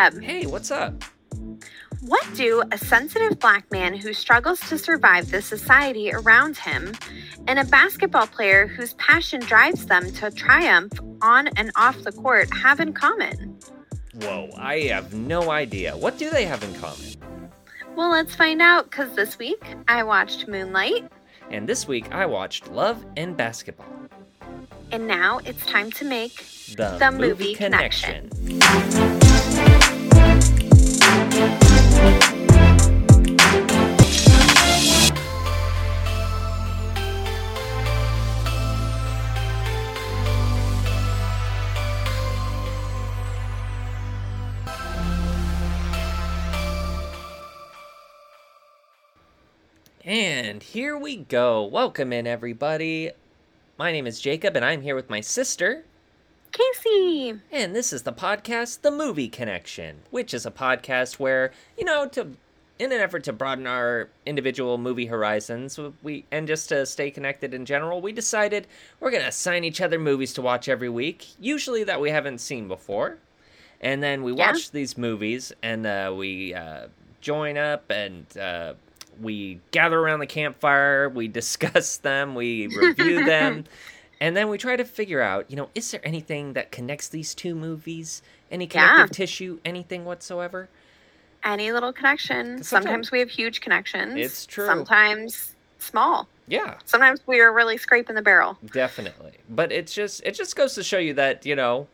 Hey, what's up? What do a sensitive black man who struggles to survive the society around him and a basketball player whose passion drives them to triumph on and off the court have in common? Whoa, I have no idea. What do they have in common? Well, let's find out because this week I watched Moonlight, And this week I watched Love and Basketball. and now it's time to make The, The movie connection. And here we go. Welcome in, everybody. My name is Jacob, and I'm here with my sister. Casey. And this is the podcast, The Movie Connection, which is a podcast where, you know, to in an effort to broaden our individual movie horizons, we and just to stay connected in general, we decided we're gonna assign each other movies to watch every week, usually that we haven't seen before, and then we Yeah. watch these movies and uh, we uh, join up and. Uh, we gather around the campfire, we discuss them, we review them, and then we try to figure out, you know, is there anything that connects these two movies? Any connective Yeah. tissue, anything whatsoever? Any little connection. Sometimes, sometimes- we have huge connections. It's true. Sometimes small. Yeah, Sometimes we are really scraping the barrel. definitely. But it's just it just goes to show you that, you know,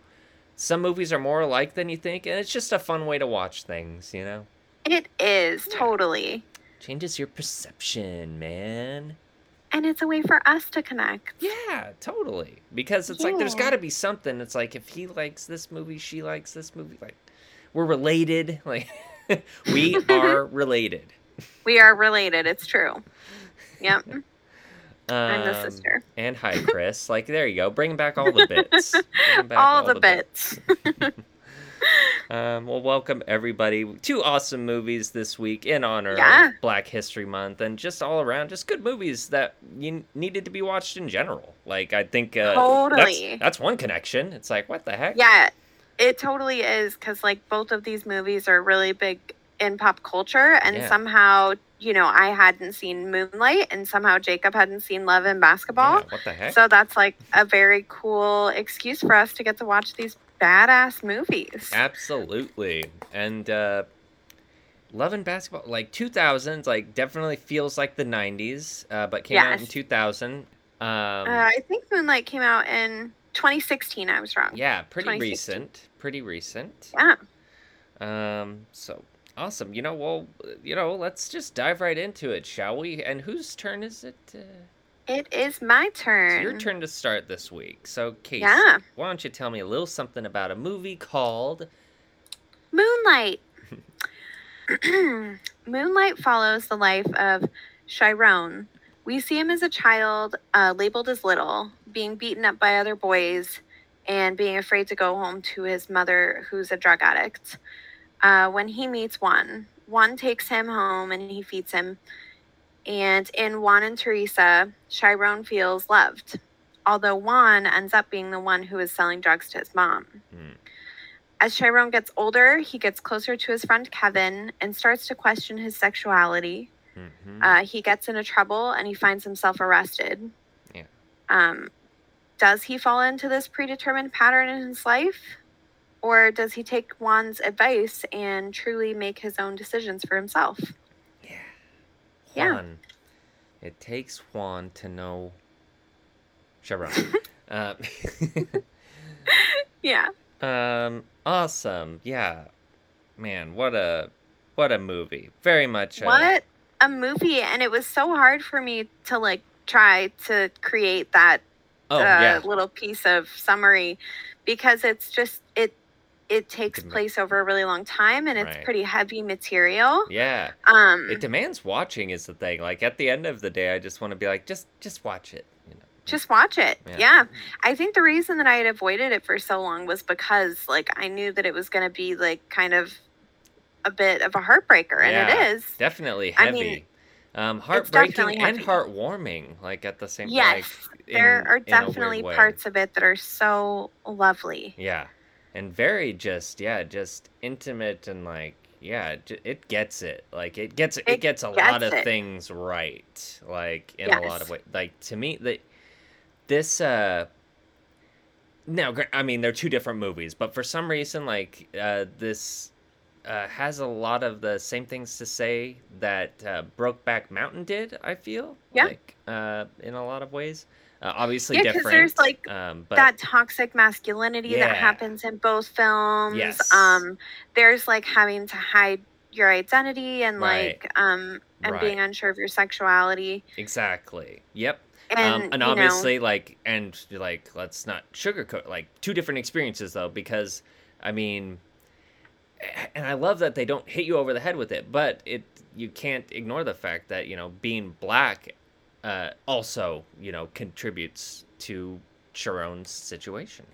some movies are more alike than you think, and it's just a fun way to watch things, you know? It is totally. Changes your perception, man. And it's a way for us to connect. Yeah, totally. Because it's like there's got to be something. It's like if he likes this movie, she likes this movie. Like we're related. Like we are related. We are related. It's true. Yep. Um, I'm the sister. And hi, Chris. like there you go. Bring back all the bits. Back All, the, bits. Um, well, welcome everybody. Two awesome movies this week in honor Yeah. of Black History Month, and just all around, just good movies that you needed to be watched in general. Like I think uh, Totally. that's, that's one connection. It's like what the heck? yeah, it totally is because like both of these movies are really big in pop culture, and Yeah. somehow you know I hadn't seen Moonlight, and somehow Jacob hadn't seen Love and Basketball. Yeah, what the heck? So that's like a very cool excuse for us to get to watch these badass movies. Absolutely. And uh Love and Basketball like 2000s like definitely feels like the 90s uh but came out in 2000. Um Uh, I think Moonlight came out in 2016. I was wrong. yeah, pretty recent. Pretty recent. Yeah. Um so awesome. You know, well, you know, let's just dive right into it, shall we? And whose turn is it? Uh, It is my turn. it's your turn to start this week. So, Casey, Yeah. why don't you tell me a little something about a movie called Moonlight. Moonlight follows the life of Chiron. We see him as a child, uh, labeled as little, being beaten up by other boys, and being afraid to go home to his mother, who's a drug addict. Uh, when he meets Juan, Juan takes him home and he feeds him. And in Juan and Teresa, Chiron feels loved, although Juan ends up being the one who is selling drugs to his mom. Hmm. As Chiron gets older, he gets closer to his friend Kevin and starts to question his sexuality. Mhm. Uh, he gets into trouble and he finds himself arrested. Yeah. Um, does he fall into this predetermined pattern in his life? Or does he take Juan's advice and truly make his own decisions for himself? Yeah. Juan. It takes Juan to know Chiron. uh, Yeah. um, awesome. Yeah. Man, what a what a movie. Very much. uh, What a movie. And it was so hard for me to like try to create that Oh uh, yeah. little piece of summary because it's just it it takes Dem- place over a really long time and it's Right. pretty heavy material Yeah. um It demands watching is the thing. Like at the end of the day, I just want to be like, just just watch it. You know. just watch it Yeah. yeah. i think the reason that i had avoided it for so long was because like i knew that it was going to be like kind of a bit of a heartbreaker and Yeah. it is Definitely I heavy. mean, um, heartbreaking and heartwarming, like at the same time. yes like, there are in a weird definitely parts of it that are so lovely Yeah. And very just yeah, just intimate and like yeah, it gets it. Like it gets it, it gets a gets lot of it. things right. Like in yes. a lot of ways. Like to me, the this uh now I mean they're two different movies, but for some reason like uh this uh, has a lot of the same things to say that uh, Brokeback Mountain did. I feel yeah, like, uh, in a lot of ways. Uh, obviously, yeah, because there's like um, but... that toxic masculinity yeah. that happens in both films. Yes. Um, there's like having to hide your identity and right. like um and right. being unsure of your sexuality. Exactly. Yep. And, um, and obviously, know, like, and like, let's not sugarcoat like two different experiences though, because I mean, and I love that they don't hit you over the head with it, but it you can't ignore the fact that you know being black uh, also you know contributes to Chiron's situation.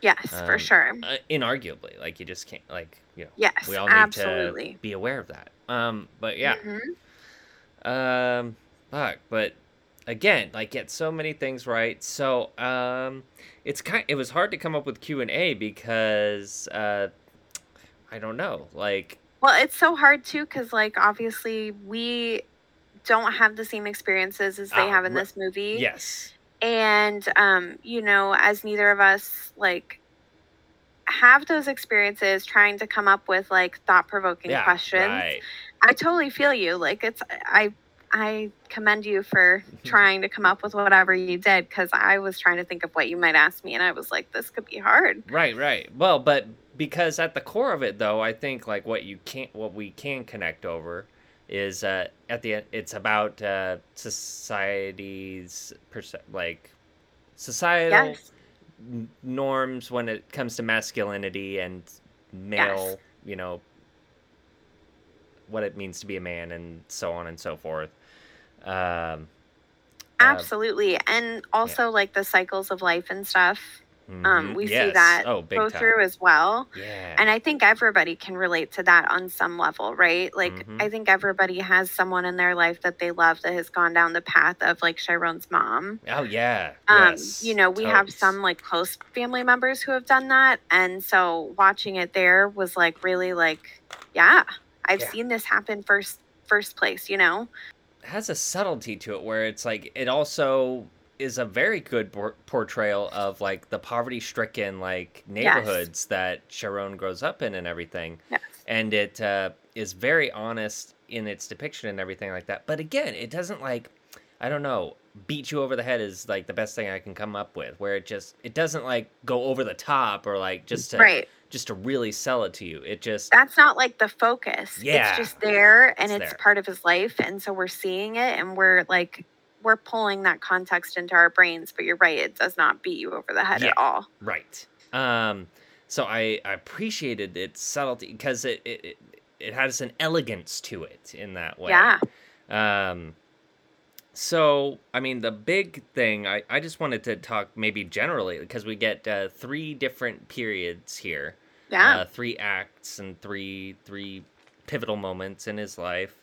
Yes, um, for sure. Uh, inarguably, like you just can't like you know. Yes, we all need absolutely. to be aware of that. Um, but yeah. Mm-hmm. Um, fuck, but again, like get so many things right. So um, it's kind. It was hard to come up with Q and A because uh, I don't know. Like, well, it's so hard too because, like, obviously we don't have the same experiences as they uh, have in this movie. Yes. And, um, you know, as neither of us, like, have those experiences trying to come up with, like, thought provoking yeah, questions. Right. I totally feel you. Like, it's, I, I commend you for trying to come up with whatever you did because I was trying to think of what you might ask me and I was like, this could be hard. Right, right. Well, but because at the core of it though i think like what you can't what we can connect over is uh, at the end it's about uh, society's perce- like societal yes. norms when it comes to masculinity and male yes. you know what it means to be a man and so on and so forth um, uh, absolutely uh, and also yeah. like the cycles of life and stuff mm-hmm. Um, we yes. see that oh, go time. through as well. Yeah. And I think everybody can relate to that on some level, right? Like, mm-hmm. I think everybody has someone in their life that they love that has gone down the path of like Chiron's mom. Oh, yeah. Um, yes. You know, we Totes. have some like close family members who have done that. And so watching it there was like really like, yeah, I've yeah. seen this happen first, first place, you know? It has a subtlety to it where it's like, it also is a very good por- portrayal of like the poverty stricken like neighborhoods yes. that Chiron grows up in and everything. Yes. And it uh, is very honest in its depiction and everything like that. But again, it doesn't like I don't know, beat you over the head is like the best thing I can come up with where it just it doesn't like go over the top or like just to right. just to really sell it to you. It just That's not like the focus. Yeah. It's just there and it's, it's part of his life and so we're seeing it and we're like we're pulling that context into our brains, but you're right, it does not beat you over the head yeah, at all. Right. Um, so I, I appreciated its subtlety because it, it it has an elegance to it in that way. Yeah. Um, so I mean, the big thing I, I just wanted to talk maybe generally because we get uh, three different periods here. Yeah. Uh, three acts and three three pivotal moments in his life.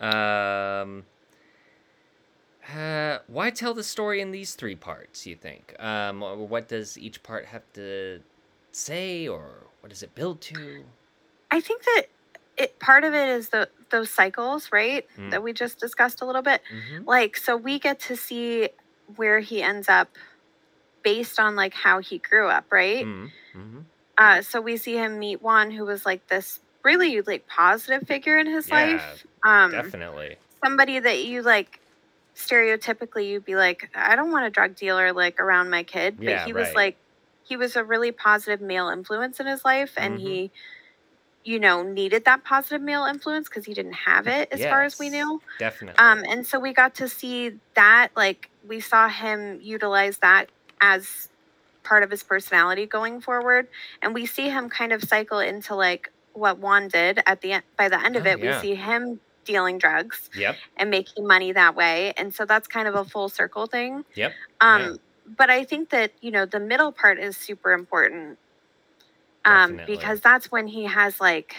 Um, uh, why tell the story in these three parts? You think? Um, what does each part have to say, or what does it build to? I think that it part of it is the those cycles, right? Mm. That we just discussed a little bit. Mm-hmm. Like, so we get to see where he ends up based on like how he grew up, right? Mm-hmm. mm-hmm. Uh, so we see him meet Juan, who was like this really like positive figure in his yeah, life. Um, definitely somebody that you like stereotypically you'd be like, I don't want a drug dealer like around my kid. But yeah, he was right. like he was a really positive male influence in his life and mm-hmm. he you know needed that positive male influence because he didn't have it as yes, far as we knew definitely um and so we got to see that like we saw him utilize that as part of his personality going forward and we see him kind of cycle into like what Juan did at the end by the end of oh, it yeah. we see him dealing drugs yep. and making money that way. And so that's kind of a full circle thing. Yep. Um, yeah. But I think that, you know, the middle part is super important um, because that's when he has like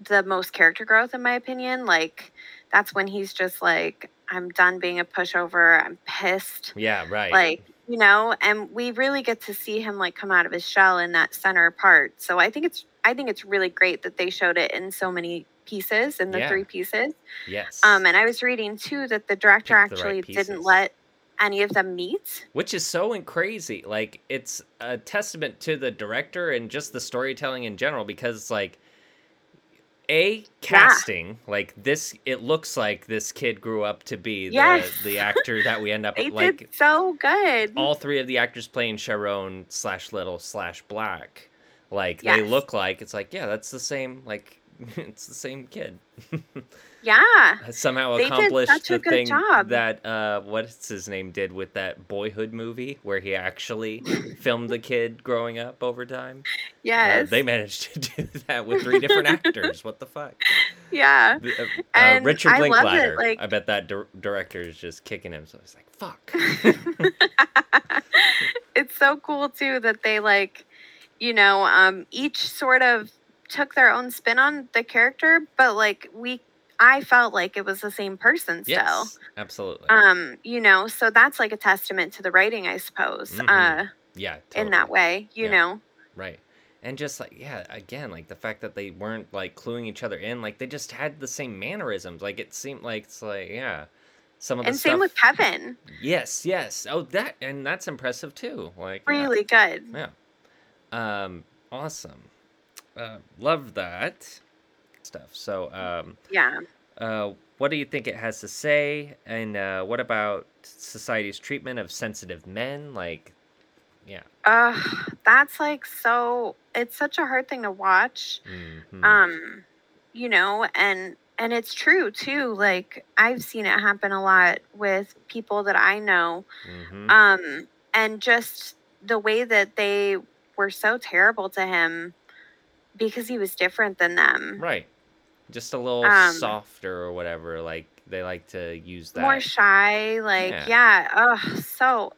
the most character growth, in my opinion. Like, that's when he's just like, I'm done being a pushover. I'm pissed. Yeah, right. Like, you know, and we really get to see him like come out of his shell in that center part. So I think it's I think it's really great that they showed it in so many pieces in the Yeah. three pieces. Yes. Um, and I was reading too that the director Pick the right actually didn't let any of them meet. which is so crazy like it's a testament to the director and just the storytelling in general because like a casting like this it looks like this kid grew up to be the Yes. the actor that we end up They like did so good. all three of the actors playing Chiron slash Little slash Black like they look like it's like yeah that's the same like it's the same kid yeah. somehow They accomplished the thing job. that uh what's his name did with that boyhood movie where he actually filmed the kid growing up over time Uh, Yes. they managed to do that with three different actors what the fuck yeah. Uh, uh, And richard I love it, linklater like- i bet that dir- director is just kicking him so he's like fuck it's so cool too that they like you know um each sort of took their own spin on the character but like we i felt like it was the same person still yes absolutely um you know so that's like a testament to the writing i suppose Mhm. uh yeah in that way you Yeah. know Right. And just like yeah, again, like the fact that they weren't like cluing each other in, like they just had the same mannerisms. Like it seemed like it's like yeah, some of the and stuff. same with kevin yes, yes. Oh, that and that's impressive too. Like yeah, really good yeah. Um, awesome. Uh, love that stuff. So um, yeah uh, what do you think it has to say? And uh, what about society's treatment of sensitive men? Like, yeah. uh that's like so it's such a hard thing to watch mhm. um you know and and it's true too like i've seen it happen a lot with people that i know Mhm. um and just the way that they were so terrible to him because he was different than them Right. Just a little Um, softer or whatever. Like they like to use that. more shy like Yeah. yeah, oh so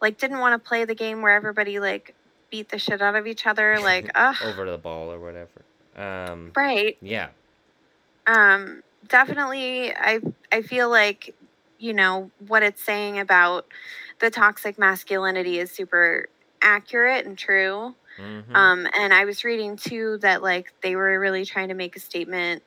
like didn't want to play the game where everybody like beat the shit out of each other like oh over the ball or whatever. Um right yeah. um definitely i i feel like you know what it's saying about the toxic masculinity is super accurate and true mhm, um and i was reading too that like they were really trying to make a statement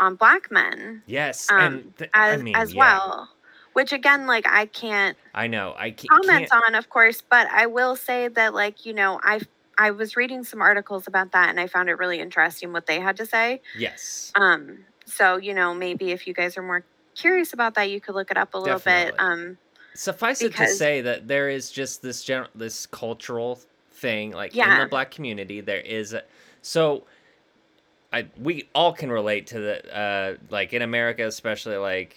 on black men yes. um, and th- as I mean, as yeah, well which again like i can't I know. I can't, comment can't on of course but i will say that like you know i i was reading some articles about that and i found it really interesting what they had to say Yes. um, so you know, maybe if you guys are more curious about that, you could look it up a little bit. Um, Suffice it to say that there is just this general this cultural thing like in the black community there is a, so I we all can relate to the uh like in America especially like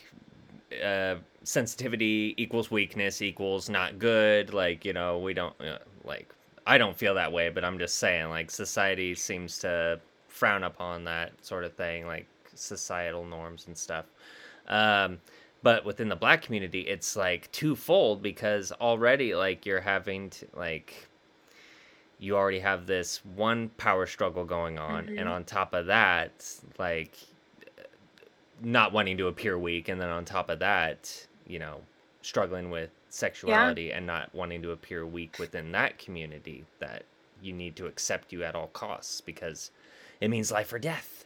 uh sensitivity equals weakness equals not good like you know we don't uh, like I don't feel that way but I'm just saying like society seems to frown upon that sort of thing like societal norms and stuff. Um but within the black community it's like twofold because already like you're having to like you already have this one power struggle going on Mhm. and on top of that like not wanting to appear weak and then on top of that you know struggling with sexuality and not wanting to appear weak within that community that you need to accept you at all costs because it means life or death.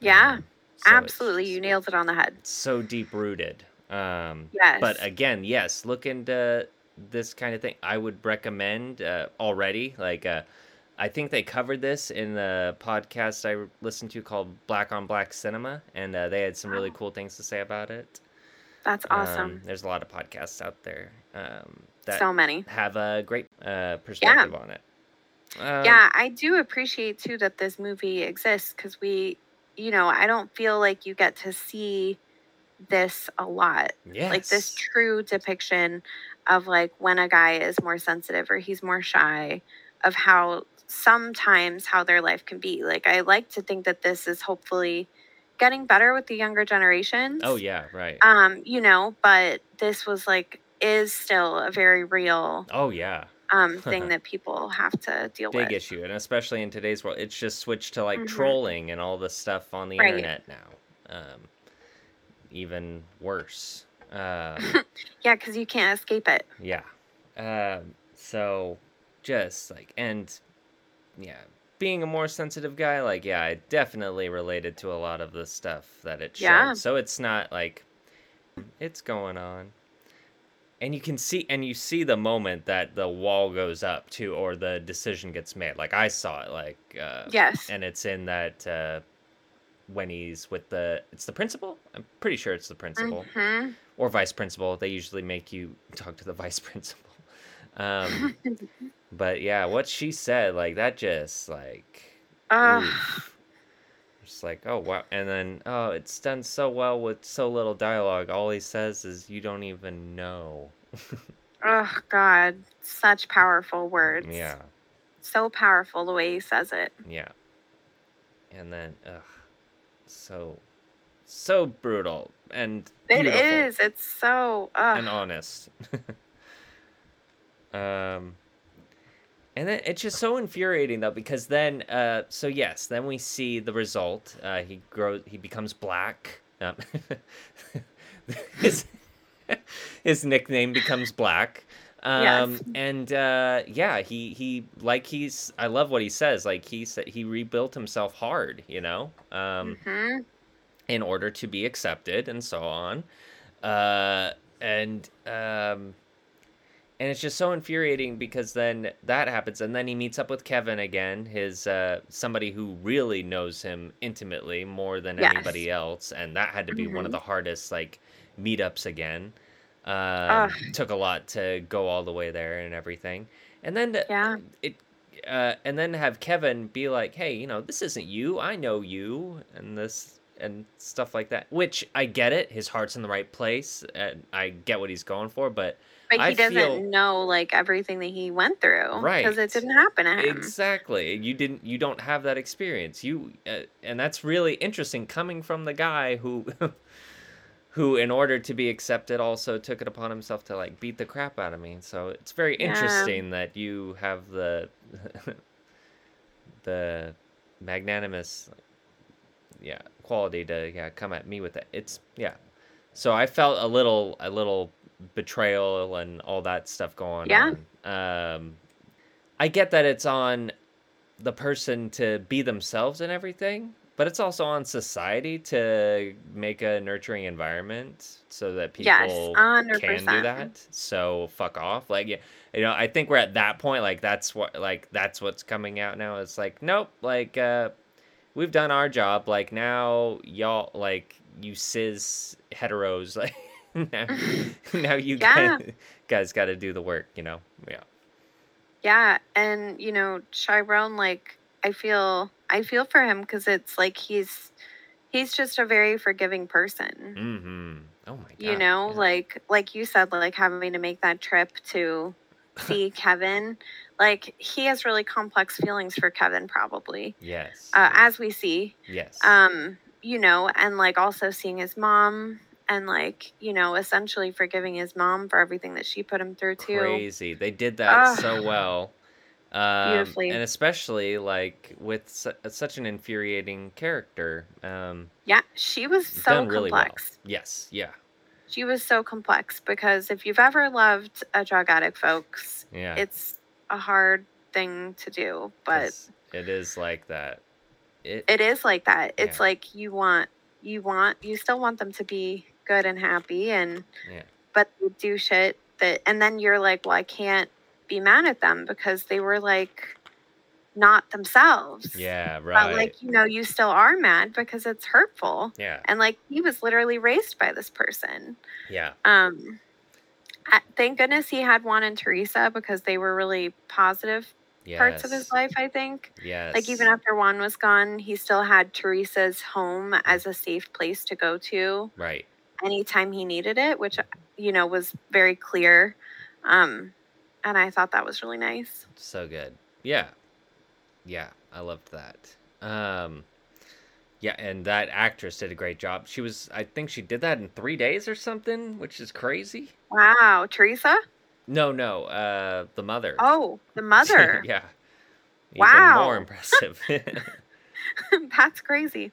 Yeah, Um, so absolutely, you nailed it on the head. so deep rooted. Um, Yes. But again, yes, look into this kind of thing. I would recommend uh, already. Like, uh, I think they covered this in the podcast I listened to called Black on Black Cinema, and uh, they had some really cool things to say about it. That's awesome. Um, there's a lot of podcasts out there um, that so many. have a great uh, perspective on it. Um, yeah, I do appreciate too that this movie exists because we, you know, I don't feel like you get to see this a lot. Yes. Like this true depiction of like when a guy is more sensitive or he's more shy, of how sometimes how their life can be. Like I like to think that this is hopefully getting better with the younger generations. Oh yeah, right. Um, you know, but this was like is still a very real oh yeah. Um thing that people have to deal big with. Big issue and especially in today's world it's just switched to like Mhm. trolling and all this stuff on the Right. internet now um even worse um Yeah, because you can't escape it. yeah Um, so just like and yeah, being a more sensitive guy, like yeah, I definitely related to a lot of the stuff that it showed. Yeah. So it's not like it's going on. And you can see and you see the moment that the wall goes up too or the decision gets made. Like I saw it like uh Yes. and it's in that uh when he's with the it's the principal? I'm pretty sure it's the principal Mhm. or vice principal. They usually make you talk to the vice principal. Um, but yeah, what she said, like that, just like, oof. Just like, oh wow, and then oh, it's done so well with so little dialogue. All he says is, "You don't even know." oh God. Such powerful words. yeah, So powerful the way he says it. yeah, and then, ugh, so, so brutal and It beautiful. is. It's so. Ugh. and honest. um, and then it's just so infuriating though because then, uh, so yes, then we see the result. Uh, he grows, he becomes black. Um, his his nickname becomes black. Um, Yes. and uh, yeah, he he like he's. I love what he says. Like he said, he rebuilt himself hard. You know. Um, Mhm. in order to be accepted and so on uh and um and it's just so infuriating because then that happens and then he meets up with kevin again his uh somebody who really knows him intimately more than Yes. anybody else and that had to be one of Mhm. the hardest like meetups again um Ugh. took a lot to go all the way there and everything and then Yeah. it uh, and then have Kevin be like, "Hey, you know, this isn't you. I know you," and this and stuff like that. Which I get it. His heart's in the right place, and I get what he's going for. But But he I doesn't feel- know like everything that he went through. Right. Because it didn't happen to him. exactly, you didn't. You don't have that experience. You uh, and that's really interesting coming from the guy who. Who, in order to be accepted, also took it upon himself to like beat the crap out of me. So it's very Yeah. interesting that you have the the magnanimous yeah quality to yeah come at me with it it's yeah so i felt a little a little betrayal and all that stuff going Yeah. on um i get that it's on the person to be themselves and everything but it's also on society to make a nurturing environment so that people yes. can do that. So fuck off. Like yeah, you know, I think we're at that point. Like that's what like that's what's coming out now. It's like nope. Like uh, we've done our job. Like now y'all like you cis heteros like now, now you Yeah. guys, guys got to do the work. You know. Yeah. Yeah, and you know, Chiron, like I feel, I feel for him because it's like he's, he's just a very forgiving person. Mm-hmm. Oh my god. you know, yeah. like like you said, like having to make that trip to see Kevin, like he has really complex feelings for Kevin, probably, yes. uh, as we see. yes. Um, you know, and like also seeing his mom. And like you know, essentially forgiving his mom for everything that she put him through too. crazy. They did that so well. Um, Beautifully. and especially like with su- such an infuriating character. Um, Yeah, she was so done really complex. well. Yes, yeah, She was so complex because if you've ever loved a drug addict, folks, yeah. it's a hard thing to do, but 'cause it is like that. It, it is like that. It's Yeah. like you want, you want, you still want them to be good and happy, and Yeah. but they do shit that, and then you're like, well, I can't be mad at them because they were like not themselves. yeah, But right. like you know, you still are mad because it's hurtful, yeah, and like he was literally raised by this person. yeah, Um, thank goodness he had Juan and Teresa because they were really positive yes. parts of his life. I think, Yes. like even after Juan was gone, he still had Teresa's home as a safe place to go to Right. Anytime he needed it, which you know was very clear. Um, and I thought that was really nice. So good. Yeah. Yeah, I loved that. Um yeah, and that actress did a great job. She was I think she did that in 3 days or something, which is crazy. Wow, Teresa. No, no, uh the mother. Oh, the mother. yeah. Even Wow. more impressive. That's crazy.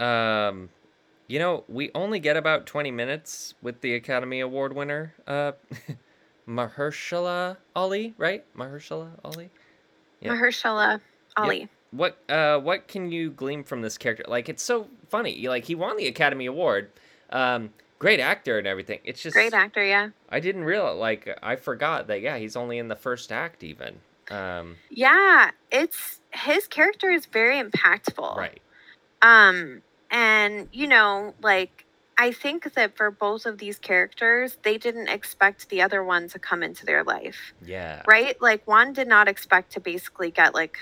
um you know, we only get about 20 minutes with the Academy Award winner. Uh Mahershala Ali, right? Mahershala Ali. Yeah. Mahershala Ali. What uh what can you glean from this character? Like it's so funny. Like he won the Academy Award. Um great actor and everything. It's just Great actor, yeah. I didn't realize like I forgot that yeah, he's only in the first act even. Um Yeah, it's his character is very impactful. right. Um and you know, like I think that for both of these characters, they didn't expect the other one to come into their life, Yeah. right? Like Juan did not expect to basically get like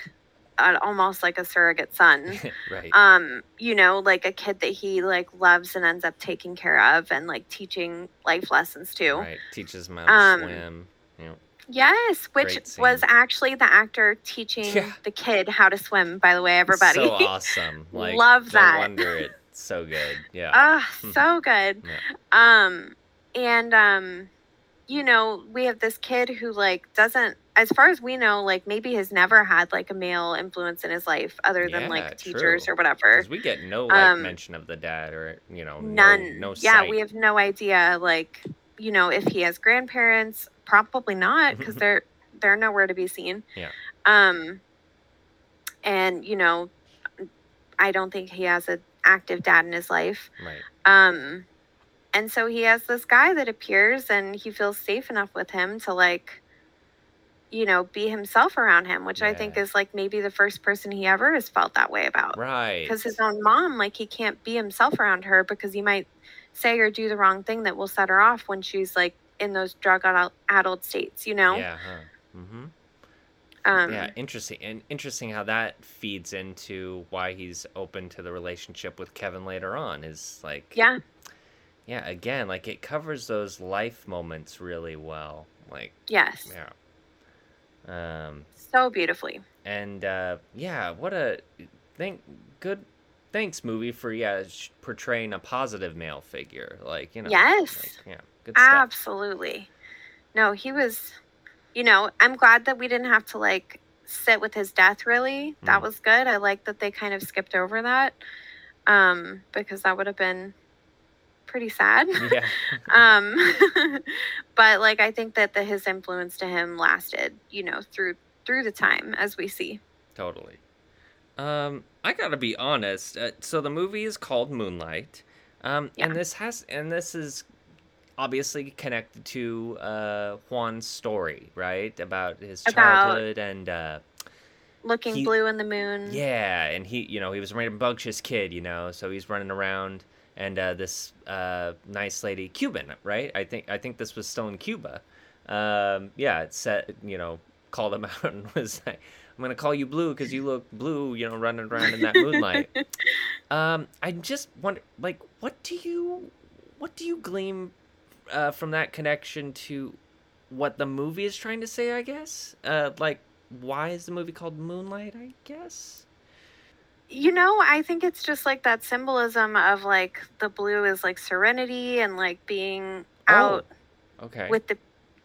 an, almost like a surrogate son. right. um you know like a kid that he like loves and ends up taking care of and like teaching life lessons to right. Teaches him how to um, swim. Know. Yes which was actually the actor teaching Yeah. the kid how to swim by the way everybody So awesome. Like Love no that. wonder it's so good. Yeah. Ah, Hmm. so good Yeah. um and um you know we have this kid who like doesn't as far as we know like maybe has never had like a male influence in his life other than Yeah, like teachers true. or whatever we get no like Um, mention of the dad or you know None. No, no yeah, we have no idea. Like, you know, if he has grandparents, probably not, because they're they're nowhere to be seen. Yeah. Um. And you know, I don't think he has an active dad in his life. right. Um. And so he has this guy that appears, and he feels safe enough with him to like, you know, be himself around him, which I think is like maybe the first person he ever has felt that way about Right. because his own mom like he can't be himself around her because he might say or do the wrong thing that will set her off when she's like in those drug addled, states you know Yeah. Huh. Mm-hmm. um yeah. Interesting. And interesting how that feeds into why he's open to the relationship with Kevin later on. Is like. yeah Yeah. Again, like it covers those life moments really well. Like. yes Yeah. Um. so beautifully and uh, yeah, what a thank good thanks movie for yeah portraying a positive male figure like you know Yes. like, yeah good stuff. Absolutely. No he was you know i'm glad that we didn't have to like sit with his death really. That Mm. was good. I like that they kind of skipped over that um because that would have been pretty sad. Yeah. Um but like i think that the, his influence to him lasted you know through through the time as we see. Totally. Um i gotta be honest uh, so the movie is called moonlight um and this has and this is obviously connected to uh juan's story right about his About- childhood and uh looking He- blue in the moon Yeah, and he, you know, he was a rambunctious kid, you know, so he's running around, and uh, this uh, nice lady, Cuban, right? I think I think this was still in Cuba. Um, yeah, it said, you know, called him out and was like, "I'm gonna call you Blue because you look blue, you know, running around in that moonlight." um, I just wonder, like, what do you, what do you glean uh, from that connection to what the movie is trying to say? I guess, uh, like why is the movie called Moonlight? I guess. you know i think it's just like that symbolism of like the blue is like serenity and like being out Okay. with the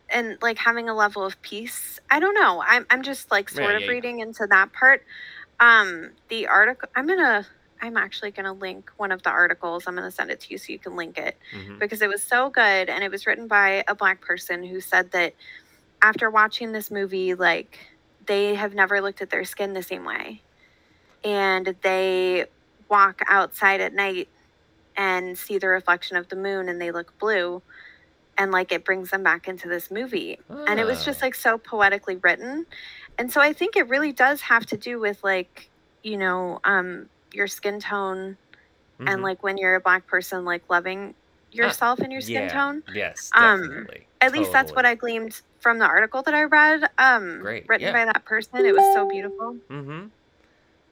and like having a level of peace i don't know i'm, I'm just like sort Yeah, of yeah, yeah. reading into that part um the article i'm gonna i'm actually gonna link one of the articles. I'm gonna send it to you so you can link it. Mhm. because it was so good and it was written by a black person who said that after watching this movie like they have never looked at their skin the same way. And they walk outside at night and see the reflection of the moon and they look blue. And like it brings them back into this movie. And it was just Oh. like so poetically written. And so i think it really does have to do with like you know um your skin tone Mhm. and like when you're a black person like loving yourself and your skin yeah. tone Yes, um, definitely. at least that's what i gleaned from the article that i read um Great, written yeah. by that person it was so beautiful Mm-hmm.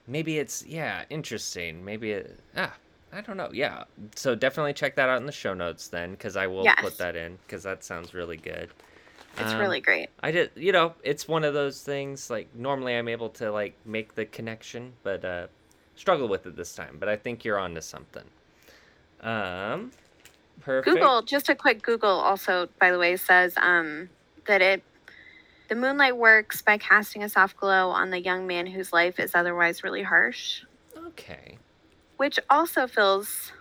Maybe it's yeah, interesting. Maybe it ah, I don't know. Yeah. So definitely check that out in the show notes then, because I will Yes. put that in because that sounds really good. it's Um, really great I did, you know, it's one of those things. Like normally, I'm able to like make the connection, but uh, struggle with it this time. But I think you're onto something. Um, perfect. Google, just a quick Google also, by the way, says um, that it the moonlight works by casting a soft glow on the young man whose life is otherwise really harsh, Okay. which also feels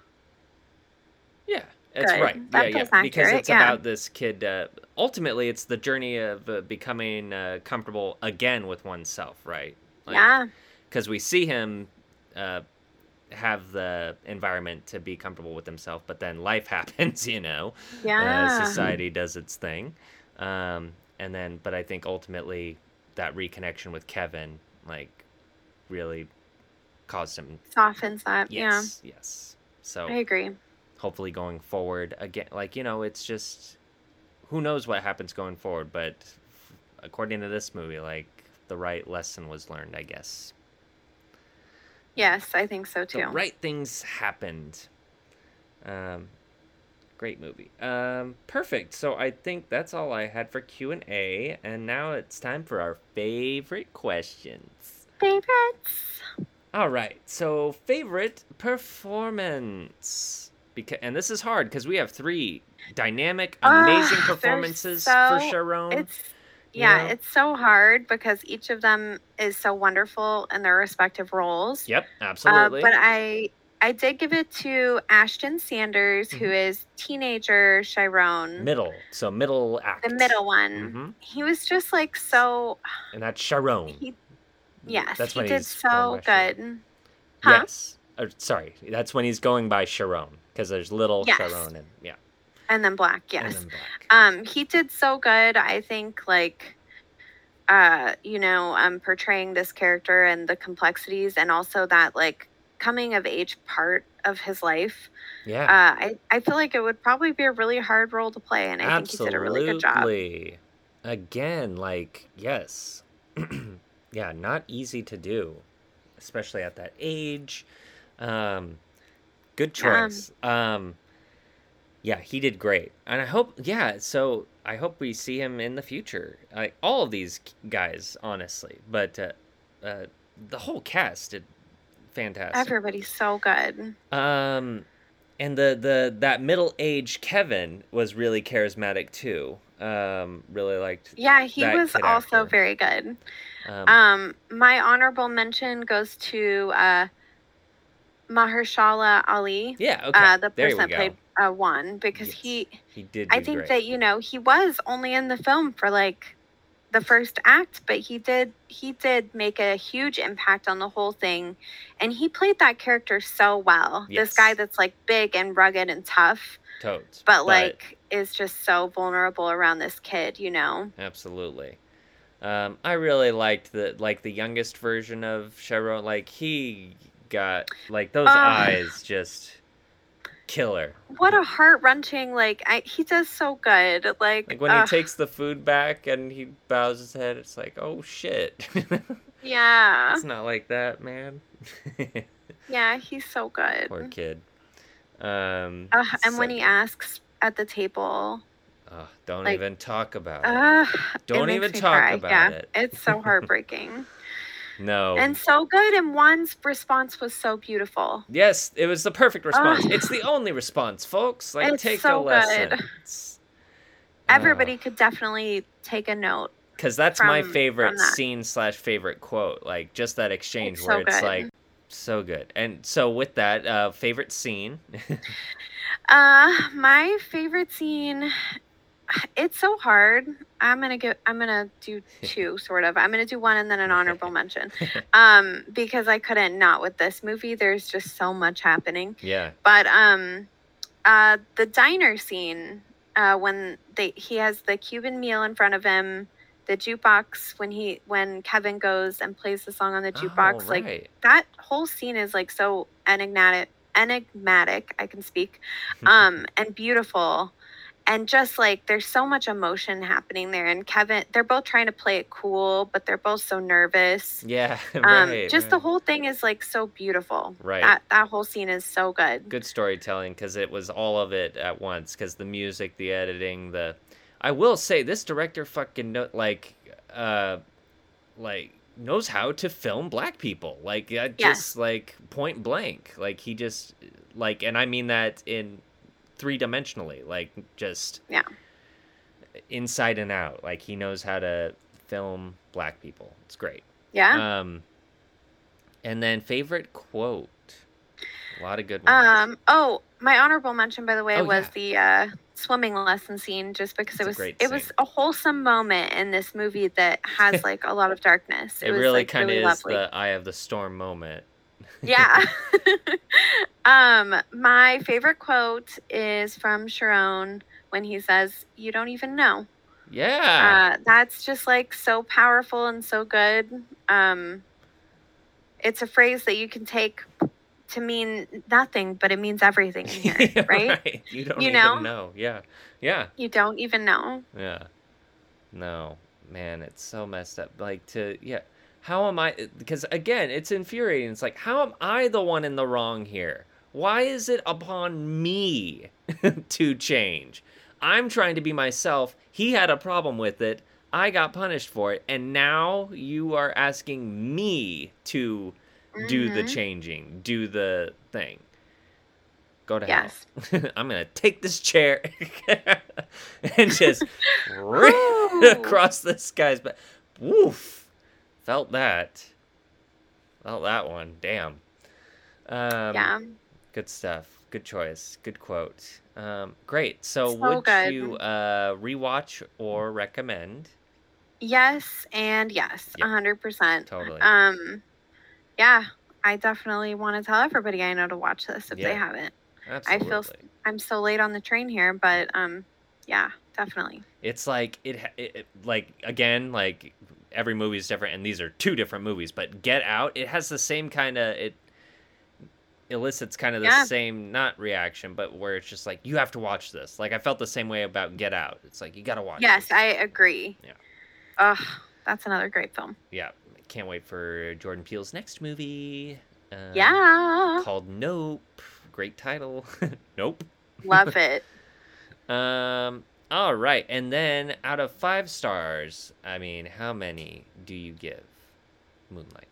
Yeah, that's Good. right. That yeah, yeah. feels Because it's yeah. about this kid uh, ultimately it's the journey of uh, becoming uh, comfortable again with oneself, right? yeah. Because we see him uh, have the environment to be comfortable with himself, but then life happens, you know. Yeah. Uh, society does its thing, um, and then, but I think ultimately that reconnection with Kevin, like, really caused him. Softens that. Yes, yes. So I agree. hopefully going forward again like you know it's just who knows what happens going forward but according to this movie like the right lesson was learned i guess Yes, I think so too. the right things happened. Um great movie. Um perfect. So i think that's all i had for q&a and now it's time for our favorite questions. Favorites. all right. So favorite performance. Because and this is hard because we have three dynamic Ah, amazing performances so- for chiron. It's yeah, it's so hard because each of them is so wonderful in their respective roles. yep Uh, absolutely but I I did give it to Ashton Sanders, who Mhm. is teenager Chiron, middle so middle act the middle one. hmm He was just like so. and that's chiron He, yes, that's he when did he's so going by Chiron. good. Huh? yes or, sorry that's when he's going by chiron because there's little Yes. chiron and yeah And then Black, yes. then black Um, he did so good. I think like uh, you know, um portraying this character and the complexities and also that like coming of age part of his life. yeah Uh I, I feel like it would probably be a really hard role to play and I think he did a really good job. Again, like, yes. yeah, not easy to do, especially at that age. Um, good Yeah. choice. Um, yeah, he did great. And I hope, yeah, so I hope we see him in the future. Like, all of these guys, honestly. But uh, uh, the whole cast did fantastic. Everybody's so good. Um, and the the that middle aged Kevin was really charismatic too. Um, really liked. Yeah, he was also actor. very good. Um, Um, my honorable mention goes to uh, Mahershala Ali, yeah. Okay. uh, the there we person that go. played uh, Juan, because Yes, he, he did. I think great. that you know he was only in the film for like the first act, but he did he did make a huge impact on the whole thing, and he played that character so well. Yes. This guy that's like big and rugged and tough, totes, but like is just so vulnerable around this kid, you know. absolutely. Um, I really liked the like the youngest version of Chiron. Like he got like those Ah. eyes just killer. What a heart wrenching like I, he does so good. Like, Like when ugh, he takes the food back and he bows his head, it's like, oh shit. yeah, it's not like that, man. yeah, he's so good. Poor kid. Um, Ugh, and when he asks at the table, oh, don't like, even talk about it. uh, Don't it even talk cry. about yeah, it. it's so heartbreaking No. and so good. And Juan's response was so beautiful. yes, it was the perfect response. Ugh. it's the only response, folks. Like, It's take so a lesson. good. It's- Everybody could definitely take a note. because that's my favorite that. scene slash favorite quote. Like just that exchange It's where so it's good. like so good. And so with that, uh, favorite scene. Uh, my favorite scene. It's so hard. I'm gonna go. I'm gonna do two, sort of. I'm gonna do one and then an honorable mention, um, because I couldn't not with this movie. There's just so much happening. yeah. But um, uh, the diner scene, uh, when they he has the Cuban meal in front of him, the jukebox when he when Kevin goes and plays the song on the jukebox, Oh, like that whole scene is like so enigmatic enigmatic i can speak um and beautiful and just like there's so much emotion happening there and kevin they're both trying to play it cool but they're both so nervous yeah. um right. just the whole thing is like so beautiful Right. that that whole scene is so good good storytelling because it was all of it at once because the music the editing the i will say this director fucking know, like uh like knows how to film black people like uh, just Yes. like point blank like he just like and i mean that in three dimensionally like just Yeah. inside and out like he knows how to film black people it's great yeah um and then favorite quote A lot of good ones. Um. Oh, my honorable mention, by the way, Oh, was yeah. the uh, swimming lesson scene, just because It's it was it was a wholesome moment in this movie that has like a lot of darkness. it, was really like, kind of really is lovely. the eye of the storm moment. Yeah. um, my favorite quote is from Chiron when he says, "You don't even know." Yeah. Uh, that's just like so powerful and so good. Um, it's a phrase that you can take to mean nothing, but it means everything in here, Yeah, right? You don't You even know? know. Yeah. Yeah. You don't even know. Yeah. No, man, it's so messed up. Like to yeah, how am I because again, it's infuriating. It's like how am I the one in the wrong here? Why is it upon me to change? I'm trying to be myself. He had a problem with it. I got punished for it, and now you are asking me to do the Mhm. changing, do the thing. Go to Yes. hell. I'm gonna take this chair and just rip across this guy's back. Woof. Felt that. Felt that one. Damn. Um, yeah. Good stuff. Good choice. Good quote. Um, great. So, So would good. you uh, rewatch or recommend? Yes, and yes, a Yeah. hundred percent. Totally. Um, yeah, I definitely want to tell everybody I know to watch this if Yeah. they haven't. Absolutely. I feel I'm so late on the train here, but um, yeah, definitely. it's like it, it, it like again like every movie is different and these are two different movies but get out it has the same kind of it elicits kind of the Yeah. same not reaction but where it's just like you have to watch this like i felt the same way about get out it's like you gotta watch it. Yes, this. I agree. Yeah. Ugh, that's another great film. yeah can't wait for jordan peele's next movie um, Yeah, called nope great title nope love it. Um. All right, and then out of five stars, I mean, how many do you give Moonlight?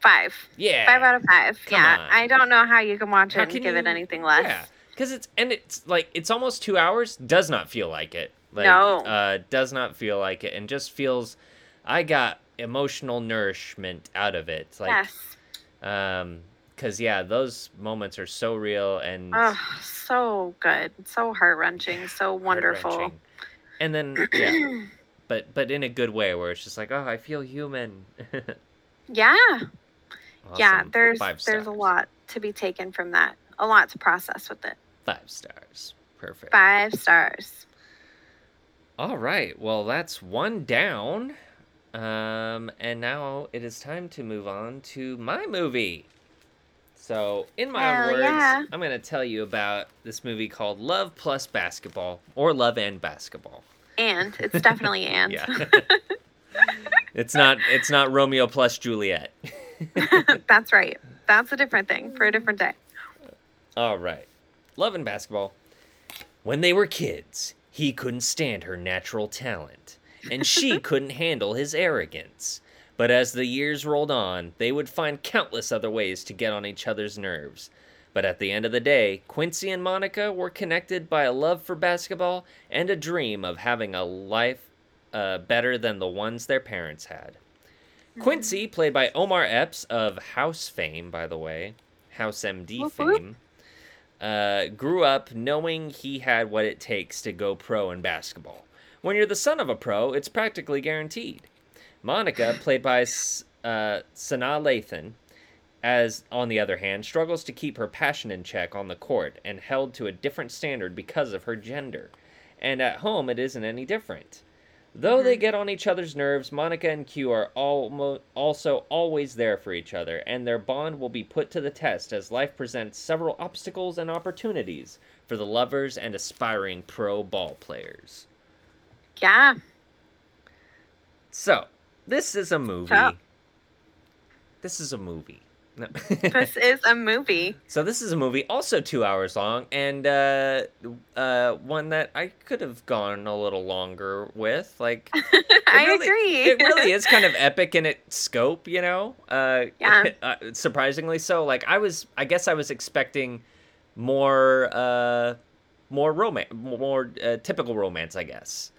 Five. Yeah, Five out of five. Come yeah, on. I don't know how you can watch How it and can give it anything less. Yeah, because it's and it's like it's almost two hours. Does not feel like it. Like, No. Uh, does not feel like it, and just feels. I got emotional nourishment out of it. Like, yes. um, because yeah, those moments are so real and Oh, so good. So heart wrenching. So wonderful. heart-wrenching. And then yeah, but but in a good way, where it's just like, oh, I feel human. yeah. Yeah, Awesome. there's Five there's a lot to be taken from that. A lot to process with it. Five stars. Perfect. Five stars. All right. Well, that's one down. Um, and now it is time to move on to my movie. So, in my Hell words, yeah. I'm going to tell you about this movie called Love Plus Basketball or Love and Basketball. And it's definitely and. Yeah. it's not it's not Romeo plus Juliet. That's right. That's a different thing for a different day. All right. Love and basketball. When they were kids, he couldn't stand her natural talent, and she couldn't handle his arrogance. But as the years rolled on, they would find countless other ways to get on each other's nerves. But at the end of the day, Quincy and Monica were connected by a love for basketball and a dream of having a life uh, better than the ones their parents had. Quincy, played by Omar Epps of House fame, by the way, House MD fame, uh, grew up knowing he had what it takes to go pro in basketball. When you're the son of a pro, it's practically guaranteed. Monica, played by uh, Sanaa Lathan, as on the other hand, struggles to keep her passion in check on the court and held to a different standard because of her gender. And at home, it isn't any different. Though they get on each other's nerves, Monica and Q are almo- also always there for each other, and their bond will be put to the test as life presents several obstacles and opportunities for the lovers and aspiring pro ball players. Yeah. So, this is a movie. This is a movie. No. This is a movie. so this is a movie, also two hours long, and uh, uh, one that I could have gone a little longer with. Like, I really- agree. it really is kind of epic in its scope, you know. Uh, Yeah. uh, surprisingly so. Like I was, I guess I was expecting more, uh, more romance, more uh, typical romance, I guess.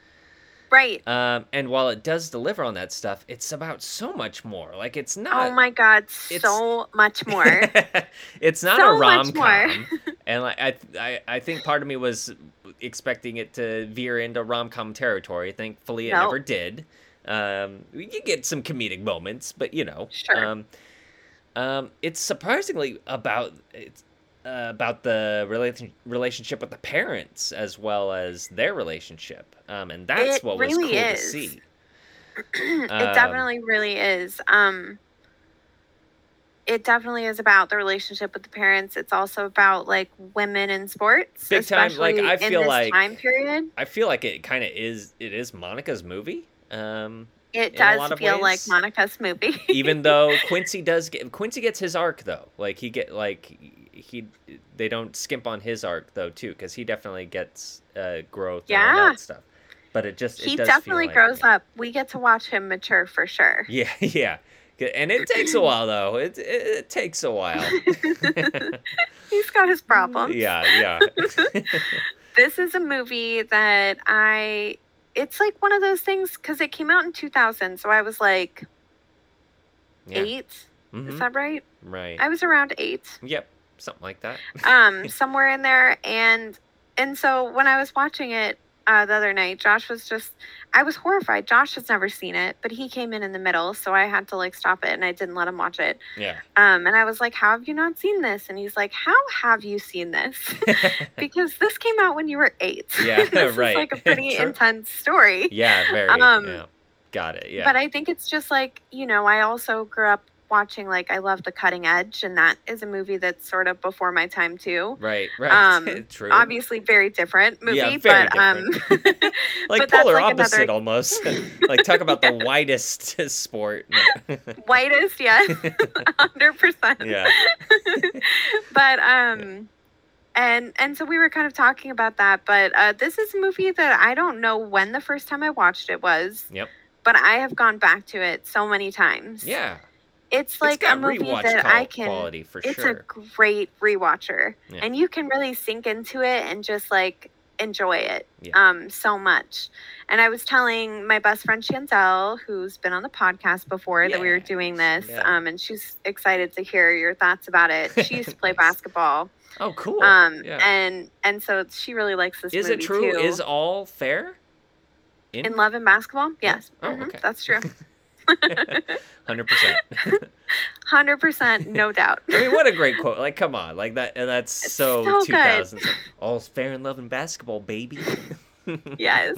Right. Um, and while it does deliver on that stuff, it's about so much more. Like it's not. oh my god, so much more. it's not So a rom com, and like I, I, I think part of me was expecting it to veer into rom com territory. Thankfully, it No. never did. Um, you get some comedic moments, but you know, Sure. Um, um, it's surprisingly about it's uh, about the relation relationship with the parents as well as their relationship, um, and that's It what was really cool to see. it Um, definitely really is. Um it definitely is about the relationship with the parents. It's also about like women in sports, Big time, like, I in feel this like- time period. I feel like it kind of is. It is Monica's movie. Um, It does feel like. Monica's movie. even though Quincy does get Quincy gets his arc though. Like he get like he they don't skimp on his arc though too because he definitely gets uh, growth and all Yeah. that stuff. But it just he it does definitely like, grows up. We get to watch him mature for sure. Yeah, yeah. And it takes a while though. It it, it takes a while. He's got his problems. yeah, yeah. This is a movie that I it's like one of those things because it came out in 2000 so i was like yeah. eight is Mhm. that right Right. i was around eight Yep. Something like that. um somewhere in there and and so when i was watching it uh, the other night josh was just i was horrified josh has never seen it but he came in in the middle so i had to like stop it and i didn't let him watch it Yeah. um and i was like how have you not seen this and he's like how have you seen this because this came out when you were eight Yeah, this right. is like a pretty intense story yeah. Very. Um, yeah. Got it. Yeah. but I think it's just like, you know, I also grew up watching like I love The Cutting Edge and that is a movie that's sort of before my time too. right. Right. Um, True. Obviously very different movie, Yeah, very but um like but polar like opposite another- almost. like talk about the widest sport. whitest, yes. 100%. yeah. but um and and so we were kind of talking about that, but uh this is a movie that I don't know when the first time I watched it was. Yep. But I have gone back to it so many times. Yeah. It's like it's a movie that I can quality for it's sure. a great rewatcher Yeah. and you can really sink into it and just like enjoy it Yeah. um so much and i was telling my best friend chantel who's been on the podcast before that we were doing this um and she's excited to hear your thoughts about it she used to play Nice. basketball oh, cool. um and and so she really likes this is it true? too. Is all fair? in love and basketball yes Oh, Mhm, okay. that's true Hundred percent. 100% no doubt I mean, what a great quote! Like, come on, like that. And that's It's so so two good. thousands. All's fair in love and basketball, baby. yes.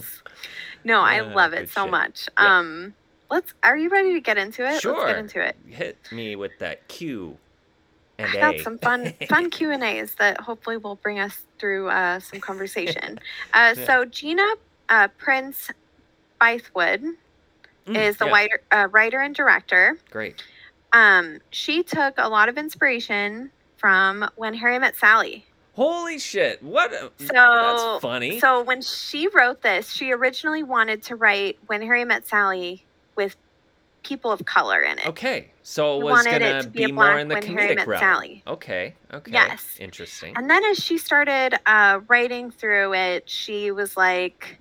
No, I Uh, love it so shit. much. Yeah. Um let's are you ready to get into it? Sure. Let's get into it. Hit me with that Q and I A. got some fun fun Q and A's that hopefully will bring us through uh, some conversation. Uh, Yeah. So Gina uh, Prince Bythewood Mm, is the yeah, writer, uh, writer and director. Great. Um, she took a lot of inspiration from When Harry Met Sally. Holy shit! What? A, So- that's funny. So when she wrote this, she originally wanted to write When Harry Met Sally with people of color in it. okay, so it was it gonna be be more in the When Harry Met realm. Sally. Okay. Okay. Yes. Interesting. And then as she started uh, writing through it, she was like,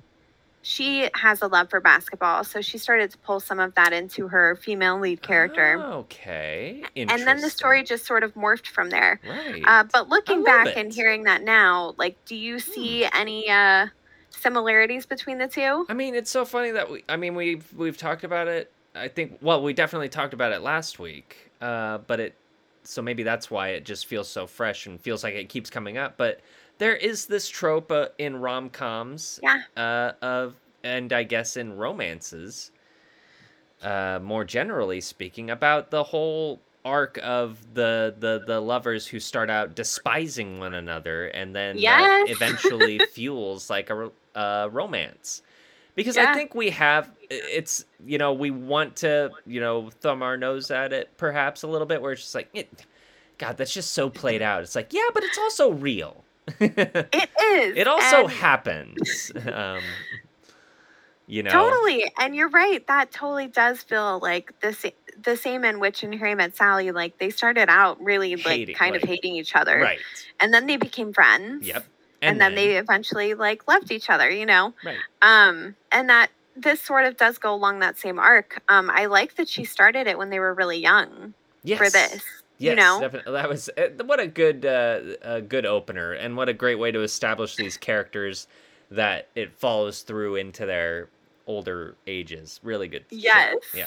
she has a love for basketball. So she started to pull some of that into her female lead character. Okay. and then the story just sort of morphed from there. Right. Uh, but looking back it. Hmm. and hearing that now, like, do you see any uh, similarities between the two? I mean, it's so funny that we. I mean, we've we've talked about it. I think. Well, we definitely talked about it last week. Uh, but it. So maybe that's why it just feels so fresh and feels like it keeps coming up. But there is this trope uh, in rom coms. Yeah. Uh, of and I guess in romances. Uh, more generally speaking, about the whole arc of the the the lovers who start out despising one another and then Yes. eventually fuels like a uh, romance because I think we have it's you know we want to you know thumb our nose at it perhaps a little bit where it's just like it, God that's just so played out. It's like yeah, but it's also real. It It is. also and- happens. um, you know, Totally, and you're right. That totally does feel like the sa- the same in Witch and Harry Met Sally. Like they started out really like Hating, kind of hating each other, right? and then they became friends. Yep. And, then, they eventually like loved each other. You know, right. um, and that this sort of does go along that same arc. Um, I like that she started it when they were really young yes. for this. Yes, you know, definitely. that was uh, what a good uh, a good opener, and what a great way to establish these characters that it follows through into their older ages. Really good. show. yes, Yeah.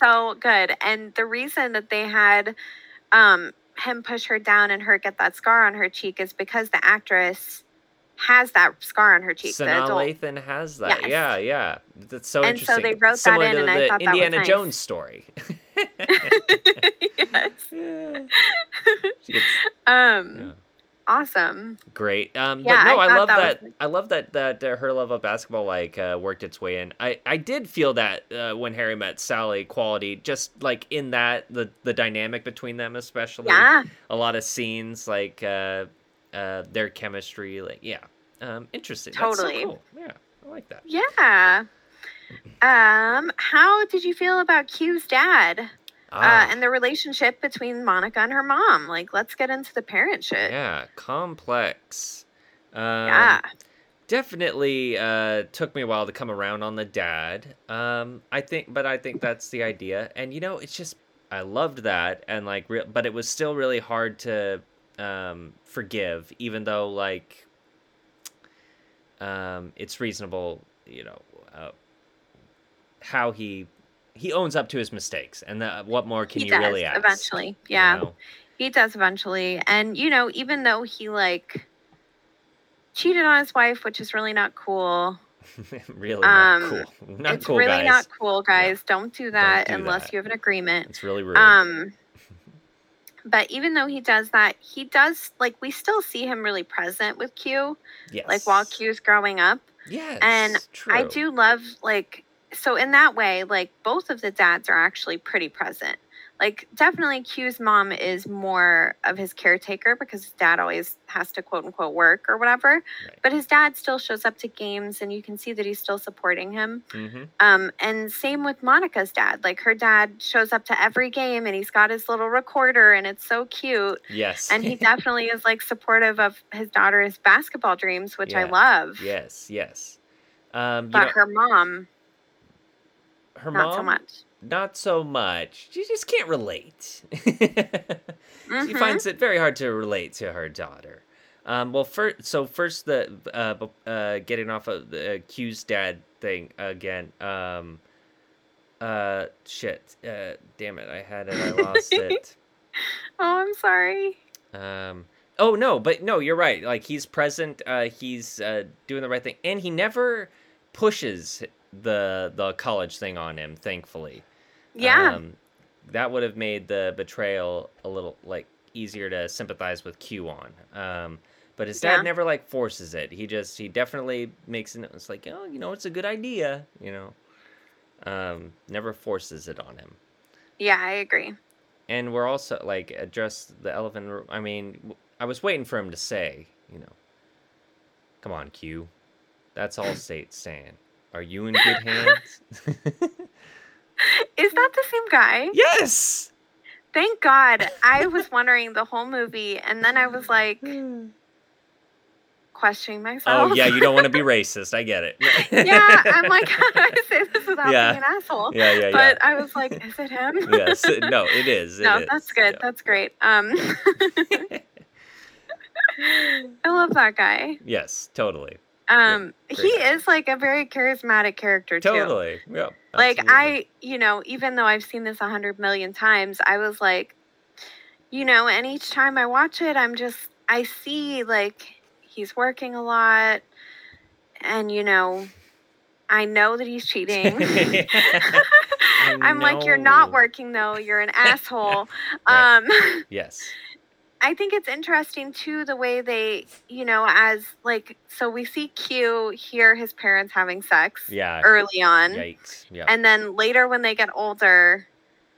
so good. And the reason that they had um him push her down and her get that scar on her cheek is because the actress has that scar on her cheek. Sanaa. Lathan has that. Yes. Yeah, yeah. That's so And so they wrote that Similar in, to and I the thought that was Indiana nice. Jones story. yes. Yeah. Gets- Um. yeah. Awesome. Great. Um, Yeah, but no, I I, love that that. was- I love that that uh, her love of basketball like uh, worked its way in. I I did feel that uh, when Harry met Sally, quality just like in that the the dynamic between them, especially Yeah. a lot of scenes like uh, uh, their chemistry. Like yeah, um, interesting. That's so Totally. cool. Yeah, I like that. Yeah. Um. How did you feel about Q's dad? Ah, uh, and the relationship between Monica and her mom. Like, let's get into the parent shit. yeah, complex. Um, Yeah. definitely uh took me a while to come around on the dad um i think but i think that's the idea and you know it's just i loved that and like re- but it was still really hard to um forgive even though like um it's reasonable you know uh, how he he owns up to his mistakes and the, what more can he you does really ask eventually. you Yeah, know? he does eventually. And you know, even though he like cheated on his wife, which is really not cool. really not Um, cool not it's cool really guys not cool, guys. Don't do that do unless that. you have an agreement. it's really rude Um but even though he does that, he does like we still see him really present with Q, yes like while Q's growing up. Yes, And I do love like so in that way, like both of the dads are actually pretty present. Like definitely Q's mom is more of his caretaker because his dad always has to quote unquote work or whatever. Right. But his dad still shows up to games and you can see that he's still supporting him. hmm Um and same with Monica's dad. Like her dad shows up to every game and he's got his little recorder and it's so cute. Yes. And he definitely is like supportive of his daughter's basketball dreams, which I love. yes, yes. Um, you But know, her mom, her not mom, so much. not so much. She just can't relate. She Mhm. finds it very hard to relate to her daughter. Um, well, first, so first the uh, uh, getting off of the Q's dad thing again. Um, uh, shit. Uh, damn it, I had it. I lost it. Oh, I'm sorry. Um, oh no, but no, you're right. Like he's present. Uh, he's uh, doing the right thing, and he never pushes the the college thing on him. Thankfully, Yeah. Um, that would have made the betrayal a little like easier to sympathize with Q on. Um, but his dad Yeah. never like forces it. He just he definitely makes it. It's like oh, you know, it's a good idea. You know, um, never forces it on him yeah, I agree. and we're also like address the elephant. in the room. I mean, I was waiting for him to say, you know, come on, Q. That's all state's saying. Are you in good hands? Is that the same guy? yes. Thank God. I was wondering the whole movie, and then I was like questioning myself. Oh yeah, you don't want to be racist. I get it. yeah, I'm like, how do I say this without Yeah. being an asshole? yeah, yeah, yeah. But I was like, is it him? yes. No, it is. it no, is, that's good. yeah. That's great. Um, I love that guy. Yes, totally. Um, great he guy. is like a very charismatic character too. Totally. Yep. like absolutely. i you know even though i've seen this a hundred million times i was like you know and each time i watch it i'm just i see like he's working a lot and you know i know that he's cheating i'm like you're not working though you're an asshole Right. um Yes. I think it's interesting too the way they you know as like so we see q hear his parents having sex Yeah. early on Yikes. Yeah. and then later when they get older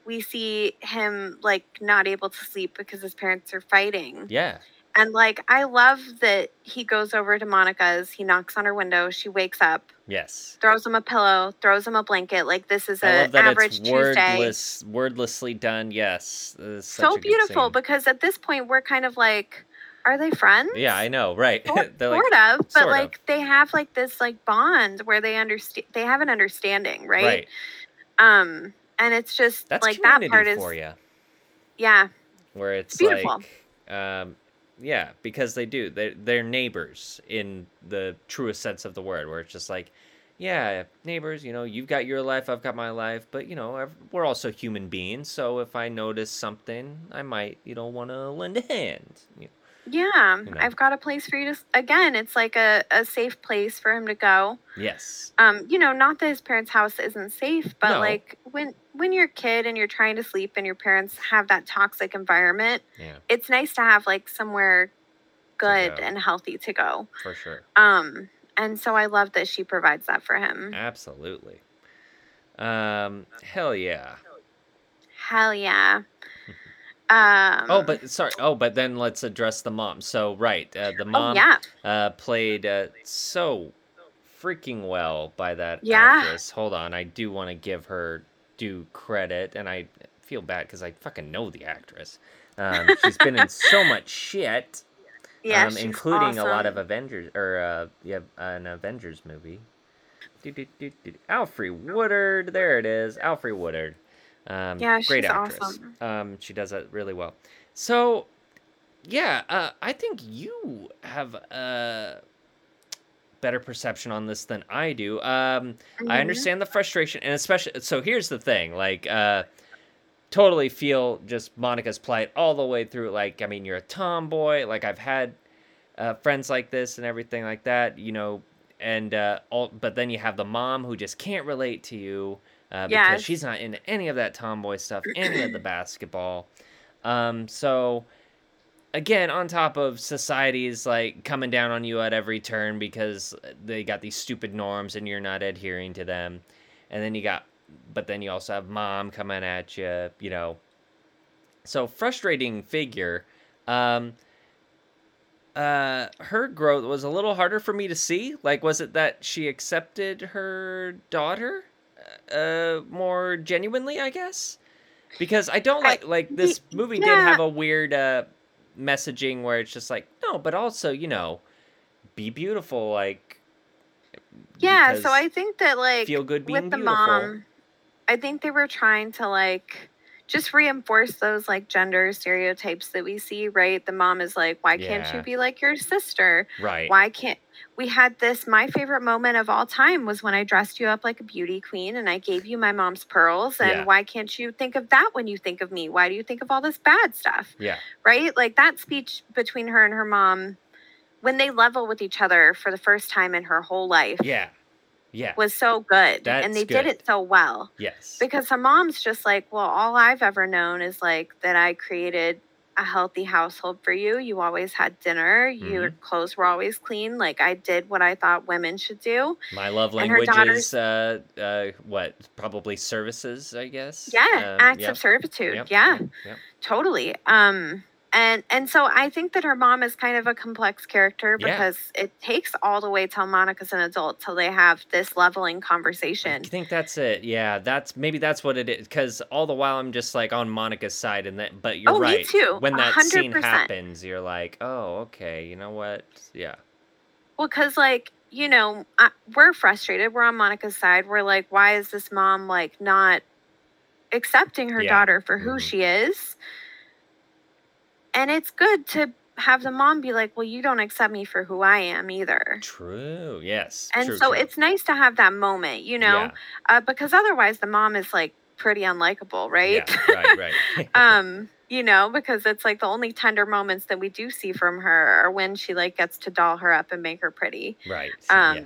we see him like not able to sleep because his parents are fighting yeah. And like i love that he goes over to monica's he knocks on her window she wakes up Yes. throws him a pillow throws him a blanket like this is I a love that average it's tuesday wordless, wordlessly done. Yes, This is such so beautiful because at this point we're kind of like are they friends? Yeah, I know, right? Sort, They're like, sort of, but sort of. like they have like this like bond where they understand they have an understanding, right? right. Um and it's just That's like that part is for you. yeah. where it's, beautiful. like um yeah because they do they're, they're neighbors in the truest sense of the word where it's just like yeah neighbors you know you've got your life i've got my life but you know we're also human beings so if i notice something i might you know want to lend a hand. You- Yeah. You know. I've got a place for you to again, it's like a, a safe place for him to go. yes Um, you know, not that his parents' house isn't safe, but No. like when when you're a kid and you're trying to sleep and your parents have that toxic environment, yeah it's nice to have like somewhere good go. and healthy to go. for sure Um, and so I love that she provides that for him. absolutely um hell yeah Hell yeah. Um, oh but sorry oh but then let's address the mom so right uh, the oh mom yeah, uh, played uh, so freaking well by that Yeah. actress. Hold on, I do want to give her due credit, and I feel bad because I fucking know the actress. Um, she's been in so much shit, yeah, um, including a lot of. Avengers or uh, yeah, an Avengers movie. Do, do, do, do, do. Alfre Woodard, there it is, Alfre Woodard. Um, Yeah, great she's actress. awesome. Um, she does that really well. So, yeah, uh, I think you have a better perception on this than I do. Um, I Mhm. understand the frustration, and especially so. Here's the thing, like, uh, totally feel just Monica's plight all the way through. Like, I mean, you're a tomboy. Like, I've had uh, friends like this and everything like that. You know, and uh, all, but then you have the mom who just can't relate to you uh, because Yes. she's not into any of that tomboy stuff, any of the basketball. Um, so again, on top of society's like coming down on you at every turn because they got these stupid norms and you're not adhering to them, and then you got, but then you also have mom coming at you, you know. So frustrating figure. Um, uh, her growth was a little harder for me to see. Like, was it that she accepted her daughter uh, more genuinely? I guess because I don't like like this movie did have a weird uh, messaging where it's just like no, but also you know, be beautiful. Like Yeah, so I think that like feel good being with the beautiful. mom, I think they were trying to like just reinforce those like gender stereotypes that we see, right? The mom is like, why can't Yeah. you be like your sister? right. Why can't we had this my favorite moment of all time was when I dressed you up like a beauty queen and I gave you my mom's pearls and Yeah. why can't you think of that when you think of me? Why do you think of all this bad stuff? Yeah. right? Like that speech between her and her mom when they level with each other for the first time in her whole life Yeah. Yeah. was so good. That's and they good. did it so well. yes. Because her mom's just like, well, all I've ever known is like that I created a healthy household for you. You always had dinner. Your Mm-hmm. clothes were always clean. Like I did what I thought women should do. My love language is uh, uh, what? Probably services, I guess. Yeah, Um, acts of servitude. yep, yeah. yep. Totally. Um and and so I think that her mom is kind of a complex character Yeah. because it takes all the way till Monica's an adult till they have this leveling conversation. I think that's it. Yeah, that's maybe that's what it is. Because all the while I'm just like on Monica's side, and that. But you're Oh, me right. too, When that hundred scene happens, you're like, oh, okay. You know what? Yeah. Well, because like you know, I, we're frustrated. We're on Monica's side. We're like, why is this mom like not accepting her Yeah. daughter for who Mhm. she is? And it's good to have the mom be like, well, you don't accept me for who I am either. True. Yes. And true, so true. it's nice to have that moment, you know, Yeah, uh, because otherwise the mom is like pretty unlikable, right? Yeah, right. Right. um, you know, because it's like the only tender moments that we do see from her are when she like gets to doll her up and make her pretty. right. Um, yeah.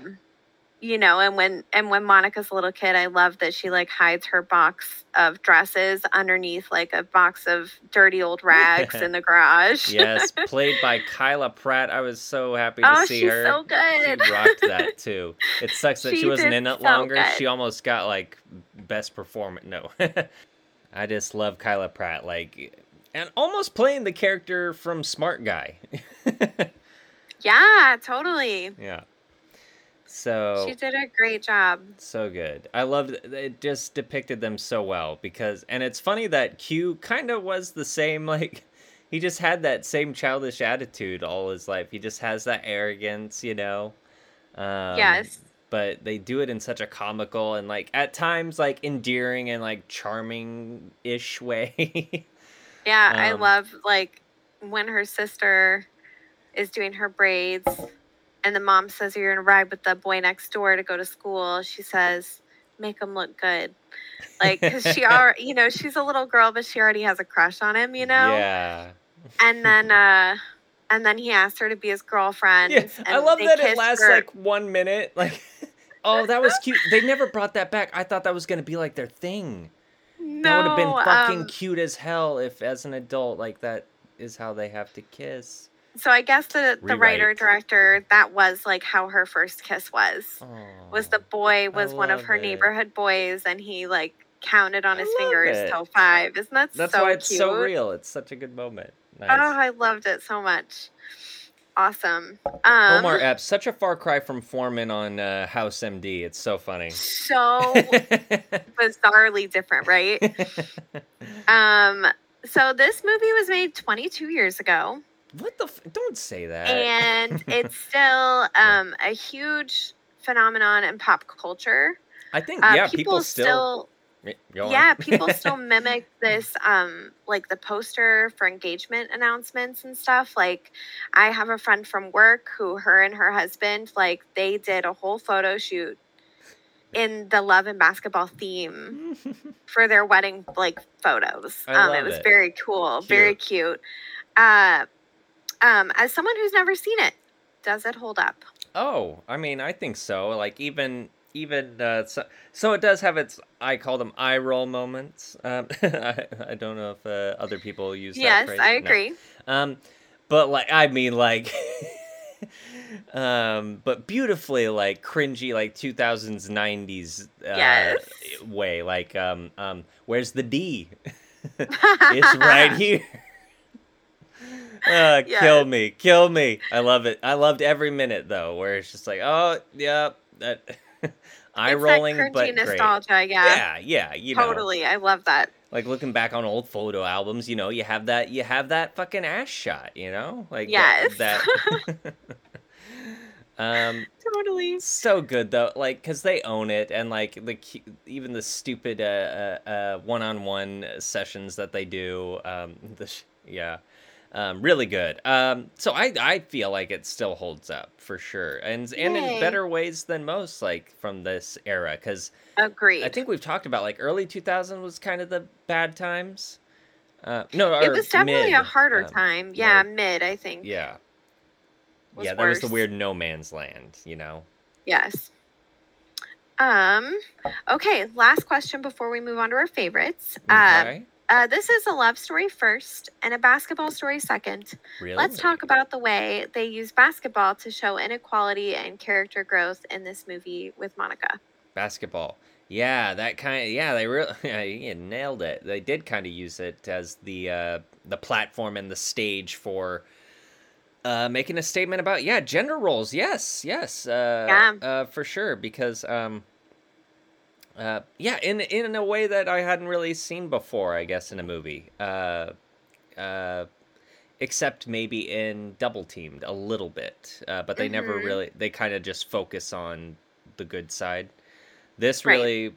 You know, and when and when Monica's a little kid, I love that she like hides her box of dresses underneath like a box of dirty old rags in the garage. Yes, played by Kyla Pratt. I was so happy to oh, see she's her. so good. She rocked that too. It sucks that she, She wasn't in it so longer. good. She almost got like best performance. No, I just love Kyla Pratt. Like, and almost playing the character from Smart Guy. yeah, totally. yeah. So She did a great job. so good. I loved it. it. Just depicted them so well because, and it's funny that Q kind of was the same. Like, he just had that same childish attitude all his life. He just has that arrogance, you know. Um, yes. But they do it in such a comical and like at times like endearing and like charming ish way. yeah, I Um, love like when her sister is doing her braids and the mom says you're gonna ride with the boy next door to go to school. She says, "Make him look good," like because she already, you know, she's a little girl, but she already has a crush on him, you know. Yeah. And then, uh, and then he asked her to be his girlfriend. Yeah, I love that it lasts for- like one minute. Like, oh, that was cute. They never brought that back. I thought that was gonna be like their thing. no, that would have been fucking um, cute as hell if, as an adult, like that is how they have to kiss. So I guess the the writer director that was like how her first kiss was. Was the boy was one of her it. neighborhood boys and he like counted on I his fingers it. till five. Isn't that That's so why it's cute? so real. It's such a good moment. Nice. Oh, I loved it so much. Awesome. Um, Omar Epps, such a far cry from Foreman on uh, House MD. It's so funny. so bizarrely different, right? Um, so this movie was made 22 years ago. What the? F- don't say that. and it's still um, a huge phenomenon in pop culture. I think Uh, yeah, people, still. Go on. yeah, people still mimic this, um, like the poster for engagement announcements and stuff. Like, I have a friend from work who, her and her husband, like, they did a whole photo shoot in the love and basketball theme for their wedding like photos. Um, it was it. very cool, very cute. Uh, um, as someone who's never seen it, does it hold up? Oh, I mean, I think so. Like even even uh, so, so it does have its I call them eye roll moments. Um, I, I don't know if uh, other people use that yes, phrase. I No. agree. Um, but like I mean like. um but beautifully like cringy like 2000s 90s uh, Yes. way like um um where's the d it's right here uh, kill me kill me i love it i loved every minute though where it's just like oh yeah that eye It's rolling that but great. nostalgia. Yeah, yeah yeah you know totally. I love that. like looking back on old photo albums you know you have that you have that fucking ass shot you know like that- Yes. that um Totally. so good though like because they own it and like the even the stupid uh, uh uh one-on-one sessions that they do um the sh- yeah um really good um so i i feel like it still holds up for sure and and in better ways than most like from this era because Agreed. i think we've talked about like early 2000 was kind of the bad times uh no it was definitely mid, a harder um, time. Yeah, like- mid. I think. yeah was yeah that was the weird no man's land you know Yes. Um. Okay. Last question before we move on to our favorites. Uh, okay uh, this is a love story first and a basketball story second. really Let's talk about the way they use basketball to show inequality and character growth in this movie with Monica. basketball. Yeah, that kind of yeah, they really yeah, nailed it. They did kind of use it as the uh the platform and the stage for uh making a statement about yeah, gender roles. Yes, yes. Uh Yeah. uh for sure because um uh yeah, in in a way that I hadn't really seen before, I guess in a movie. Uh uh except maybe in Double Teamed a little bit. Uh but they never Mhm. really they kind of just focus on the good side. This Right. really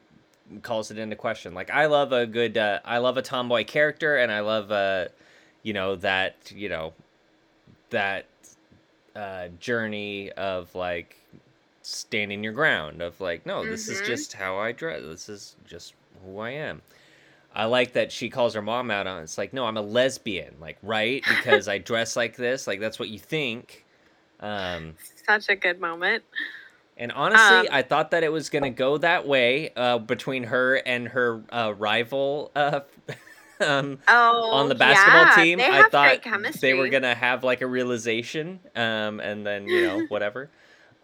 calls it into question. Like I love a good uh, I love a tomboy character and I love uh you know that, you know, that uh journey of like standing your ground of like no, this is Mhm. just how I dress. This is just who I am. I like that she calls her mom out on it. It's like, no, I'm a lesbian, like, right? Because I dress like this, like that's what you think. Um Such a good moment. and honestly, Um, I thought that it was gonna go that way uh, between her and her uh, rival uh, um, Oh, on the basketball yeah, team. I thought they were gonna have like a realization, um, and then you know whatever,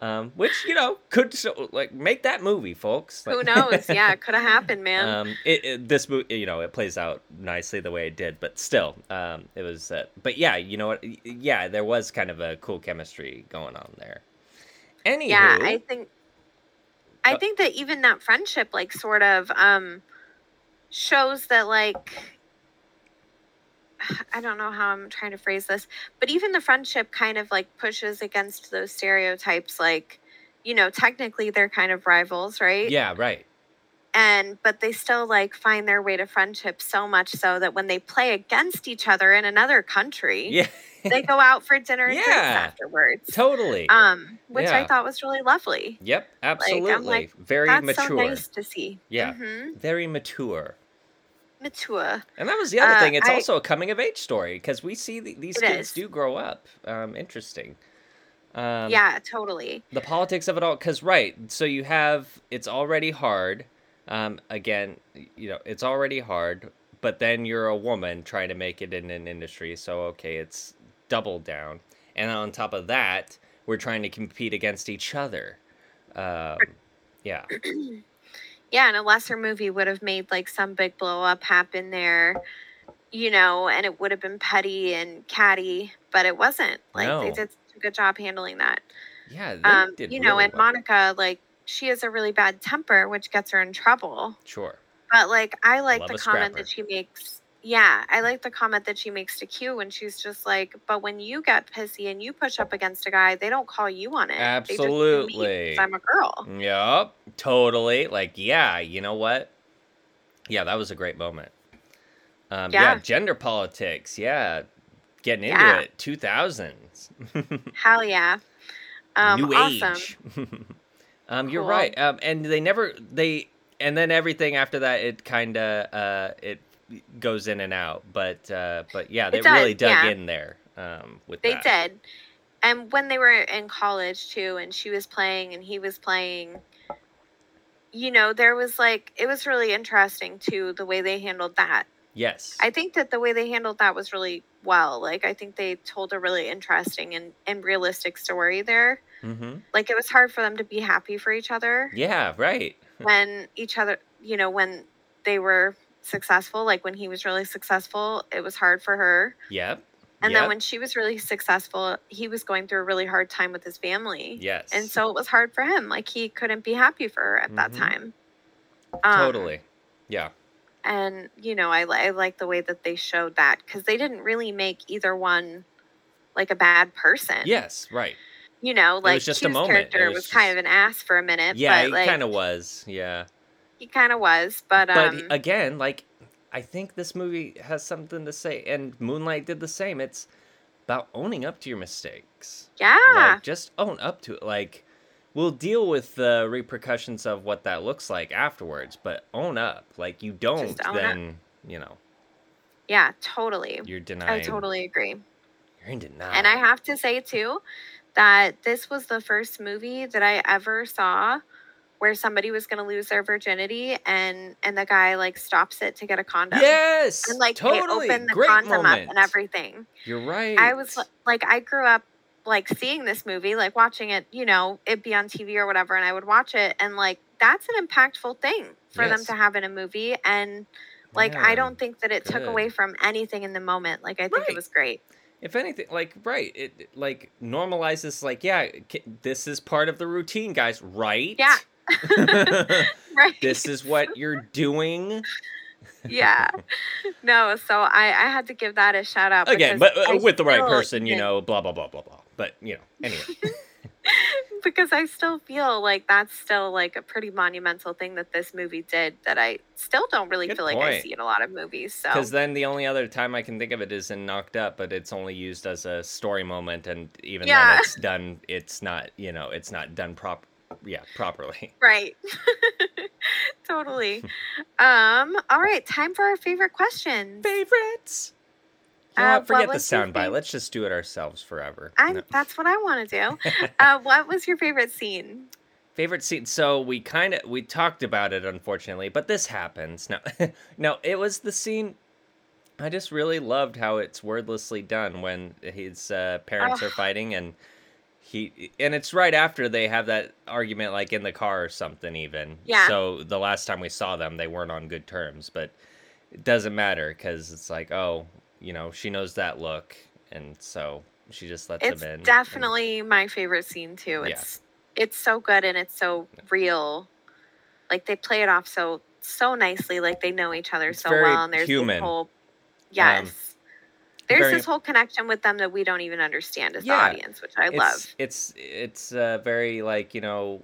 um, which you know could so, like make that movie, folks. Who knows? Yeah, it could have happened, man. um, it, it, this movie, you know, it plays out nicely the way it did, but still, um, it was. Uh, but yeah, you know what? Yeah, there was kind of a cool chemistry going on there. Anywho, yeah, I think. I Uh, think that even that friendship, like, sort of, um, shows that like I don't know how I'm trying to phrase this, but even the friendship kind of like pushes against those stereotypes. Like, you know, technically they're kind of rivals, right? Yeah, right. And but they still like find their way to friendship so much so that when they play against each other in another country, Yeah. they go out for dinner and drinks Yeah. afterwards. totally. Um, which I thought was really lovely. yep, absolutely. like, Very That's mature. so nice to see. Yeah. hmm Very mature. Mature. And that was the other Uh, thing. It's I- also a coming of age story because we see th- these kids is. do grow up. Um, interesting. Um, yeah, totally. the politics of it all because right so you have it's already hard um again you know it's already hard but then you're a woman trying to make it in an industry so okay it's double down and on top of that we're trying to compete against each other um yeah yeah, and a lesser movie would have made like some big blow up happen there, you know, and it would have been petty and catty, but it wasn't. Like they did such a good job handling that. yeah they Um, did you know, really and well. Monica, like she has a really bad temper, which gets her in trouble. sure But like I like Love the comment scrapper. that she makes. Yeah, I like the comment that she makes to Q when she's just like, "But when you get pissy and you push up against a guy, they don't call you on it. They just do me 'cause Absolutely. I'm a girl." Yep, totally. Like, yeah, you know what? Yeah, that was a great moment. Um, yeah. Yeah. gender politics. Yeah, getting into Yeah. it. Two thousands. Hell yeah. Um, New awesome. age. um, you're right. Um, and they never they and then everything after that it kind of uh it goes in and out. But uh, but yeah, they does, really dug yeah. in there. Um, with They that. did. And when they were in college too, and she was playing and he was playing, you know, there was like, it was really interesting too, the way they handled that. Yes. I think that the way they handled that was really well. Like, I think they told a really interesting and, and realistic story there. mm-hmm. Like, it was hard for them to be happy for each other Yeah. Right. when each other, you know, when they were successful, like when he was really successful, it was hard for her. Yep. And yep. then when she was really successful, he was going through a really hard time with his family. yes. And so it was hard for him. Like he couldn't be happy for her at that Mhm. time. Um, totally. Yeah. And, you know, I, I like the way that they showed that because they didn't really make either one like a bad person. Yes. Right. You know, like was just a Q's moment. It character was was, kind of an ass for a minute. Yeah, but it like, kind of was. Yeah, he kind of was. But, but um, again, like I think this movie has something to say, and Moonlight did the same. It's about owning up to your mistakes. yeah. Like, just own up to it. Like, we'll deal with the repercussions of what that looks like afterwards, but own up. Like, you don't, own up. then you know yeah, totally. you're denying. I totally agree. You're in denial. And I have to say too that this was the first movie that I ever saw where somebody was going to lose their virginity and and the guy like stops it to get a condom. yes, And like totally. they open the Great condom moment. up and everything. You're right. I was like I grew up like seeing this movie, like watching it, you know, it be on TV or whatever and I would watch it and like that's an impactful thing for them to have in a movie and like I don't think that it took away from anything in the moment. Like I think Right. it was great. if anything like right it it, like normalizes like yeah this is part of the routine guys right Yeah. right. this is what you're doing? Yeah. No so i i had to give that a shout out again but uh, with the right person you know blah blah blah blah blah. But you know anyway. Because i still feel like that's still like a pretty monumental thing that this movie did that i still don't really Good feel like i see in a lot of movies so because then the only other time i can think of it is in knocked up but it's only used as a story moment and even then it's done it's not you know it's not done prop yeah properly right totally um all right time for our favorite questions favorites you Uh, forget the was your soundbite let's just do it ourselves forever i No. that's what i want to do uh what was your favorite scene Favorite scene. So we kind of we talked about it, unfortunately, but this happens. No, no, it was the scene. I just really loved how it's wordlessly done when his uh, parents Oh. are fighting, and he and it's right after they have that argument, like in the car or something. Even Yeah. So the last time we saw them, they weren't on good terms, but it doesn't matter because it's like, oh, you know, she knows that look, and so she just lets it's him in. and- definitely my favorite scene too Yeah. it's it's so good and it's so real like they play it off so so nicely like they know each other It's so well and there's human. Um, whole yes There's Very- this whole connection with them that we don't even understand as Yeah. the audience, which I it's, love. It's it's uh, very like you know,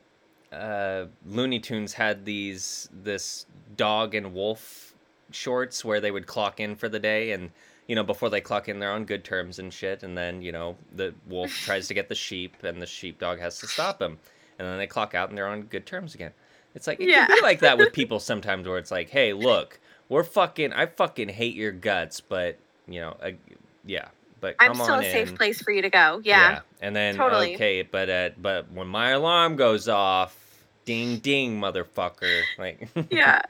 uh, Looney Tunes had these this dog and wolf shorts where they would clock in for the day and. You know, before they clock in, they're on good terms and shit. And then, you know, the wolf tries to get the sheep, and the sheepdog has to stop him. And then they clock out, and they're on good terms again. It's like it Yeah. can be like that with people sometimes, where it's like, "Hey, look, we're fucking. I fucking hate your guts, but you know, uh, yeah, but I'm still a safe in. place for you to go. Yeah. And then Totally. okay, but uh, but when my alarm goes off, ding ding, motherfucker. Like Yeah.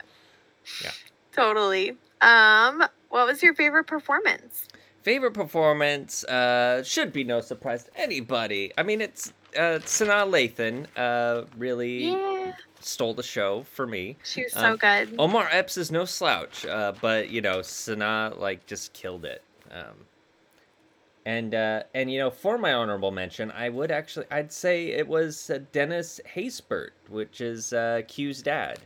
Yeah. Totally. Um, what was your favorite performance? favorite performance uh should be no surprise to anybody. I mean, it's uh Sanaa Lathan uh really Yeah. Stole the show for me. She was so Um, good. Omar Epps is no slouch, uh, but you know Sanaa like just killed it. Um, and uh, and you know for my honorable mention, I would actually I'd say it was uh, Dennis Haysbert, which is uh, Q's dad,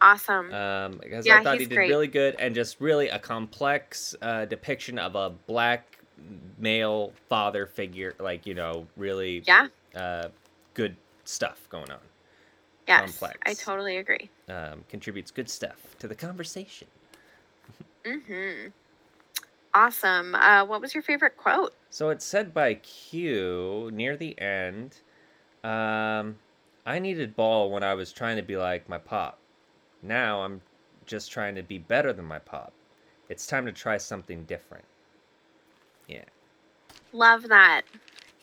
Awesome. um, because Yeah, I thought he did great. really good and just really a complex uh, depiction of a black male father figure, like you know really yeah. uh, good stuff going on. Yes. complex. I totally agree. Um, contributes good stuff to the conversation. Mm-hmm. Awesome. Uh, what was your favorite quote? So it's said by Q near the end. Um, I needed ball when I was trying to be like my pop. Now I'm just trying to be better than my pop. It's time to try something different. Yeah, Love that.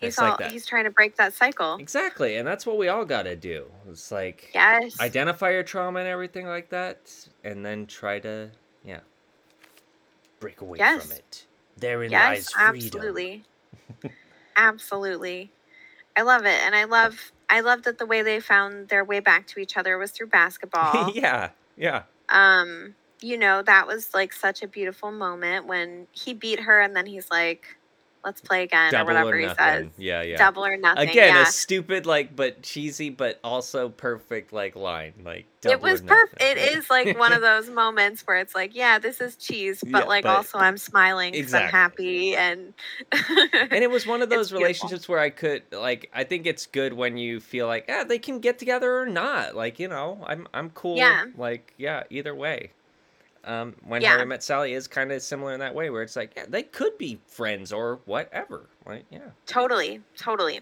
He's It's like that. he's trying to break that cycle. exactly, and that's what we all gotta do. It's like Yes. identify your trauma and everything like that, and then try to yeah break away Yes. from it. Therein yes, lies freedom. absolutely. absolutely. I love it. And I love I love that the way they found their way back to each other was through basketball. yeah, yeah. um, you know, that was like such a beautiful moment when he beat her and then he's like, Let's play again Double or whatever or he says. Yeah, yeah. Double or nothing. Again, yeah. a stupid like but cheesy but also perfect like line. Like it was perfect. It is like one of those moments where it's like, yeah, this is cheese, but Yeah, like but- also I'm smiling because I'm happy and and it was one of those beautiful. relationships where I could like I think it's good when you feel like yeah they can get together or not like you know I'm I'm cool Yeah. like yeah either way. Um, when Yeah. Harry Met Sally is kind of similar in that way where it's like yeah they could be friends or whatever like yeah Totally, totally.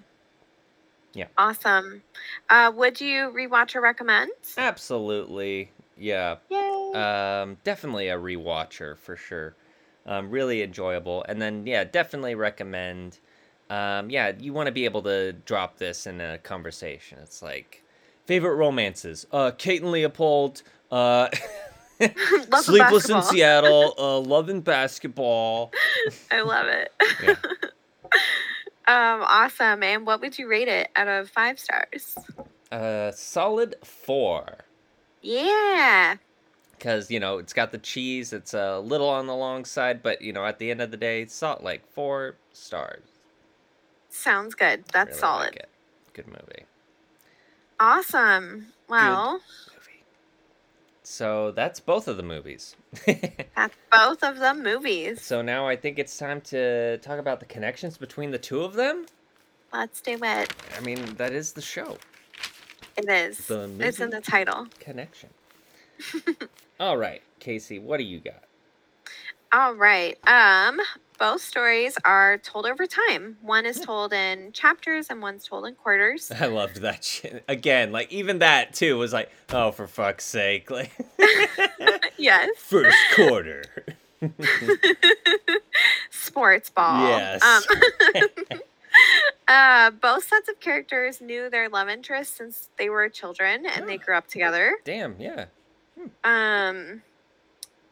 Yeah. Awesome. Uh, would you rewatch or recommend? absolutely yeah Yay. Um, definitely a rewatcher for sure. Um, really enjoyable, and then yeah, definitely recommend. Um, yeah, you want to be able to drop this in a conversation. It's like favorite romances. Uh, Kate and Leopold. Uh, Sleepless in. Seattle. Uh, Love and Basketball. I love it. Yeah. um, awesome. And what would you rate it out of five stars? Uh, solid four. Yeah. Because you know it's got the cheese. It's a little on the long side, but you know at the end of the day, salt like four stars. Sounds good. That's Really solid. Like. Good movie. Awesome. Well, movie. So that's both of the movies. that's both of the movies. so now I think it's time to talk about the connections between the two of them. Let's do it. I mean, that is the show It is. The It's in the title. connection. All right, KC, what do you got? All right. Um, both stories are told over time. One is told in chapters and one's told in quarters. I loved that shit. Again, like even that too was like, oh, for fuck's sake, like yes. first quarter. Sports ball. Yes. Um, uh, both sets of characters knew their love interests since they were children and they grew up together. Damn, yeah. Um,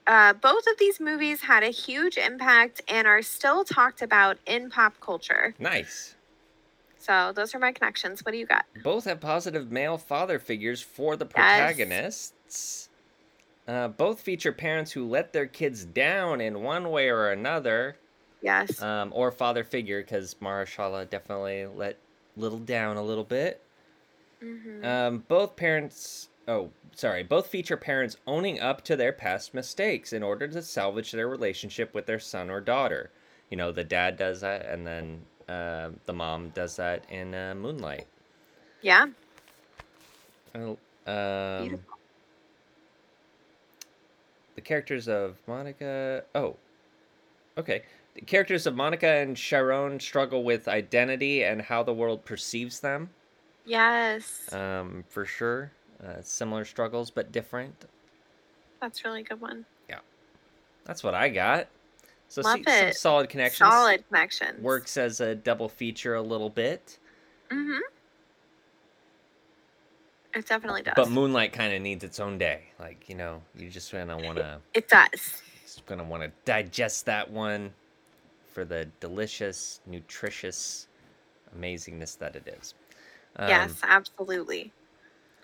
uh, both of these movies had a huge impact and are still talked about in pop culture. Nice. So those are my connections. What do you got? Both have positive male father figures for the Yes. protagonists. Uh, both feature parents who let their kids down in one way or another, Yes. um, or father figure, because Mahershala definitely let little down a little bit. Mhm. Um, both parents, oh, sorry, both feature parents owning up to their past mistakes in order to salvage their relationship with their son or daughter. you know the dad does that, and then uh, the mom does that in uh, Moonlight. Yeah. Oh, Um, Beautiful. the characters of Monica. Oh, okay. The characters of Monica and Chiron struggle with identity and how the world perceives them. Yes. Um, for sure, uh, similar struggles but different. That's a really good one. Yeah, that's what I got. So Love see, some it. solid connections. Solid connections. Works as a double feature a little bit, Mm-hmm. It definitely does. but Moonlight kind of needs its own day. Like you know, you just gonna wanna, it does. just gonna wanna digest that one for the delicious, nutritious amazingness that it is. Um, yes, absolutely.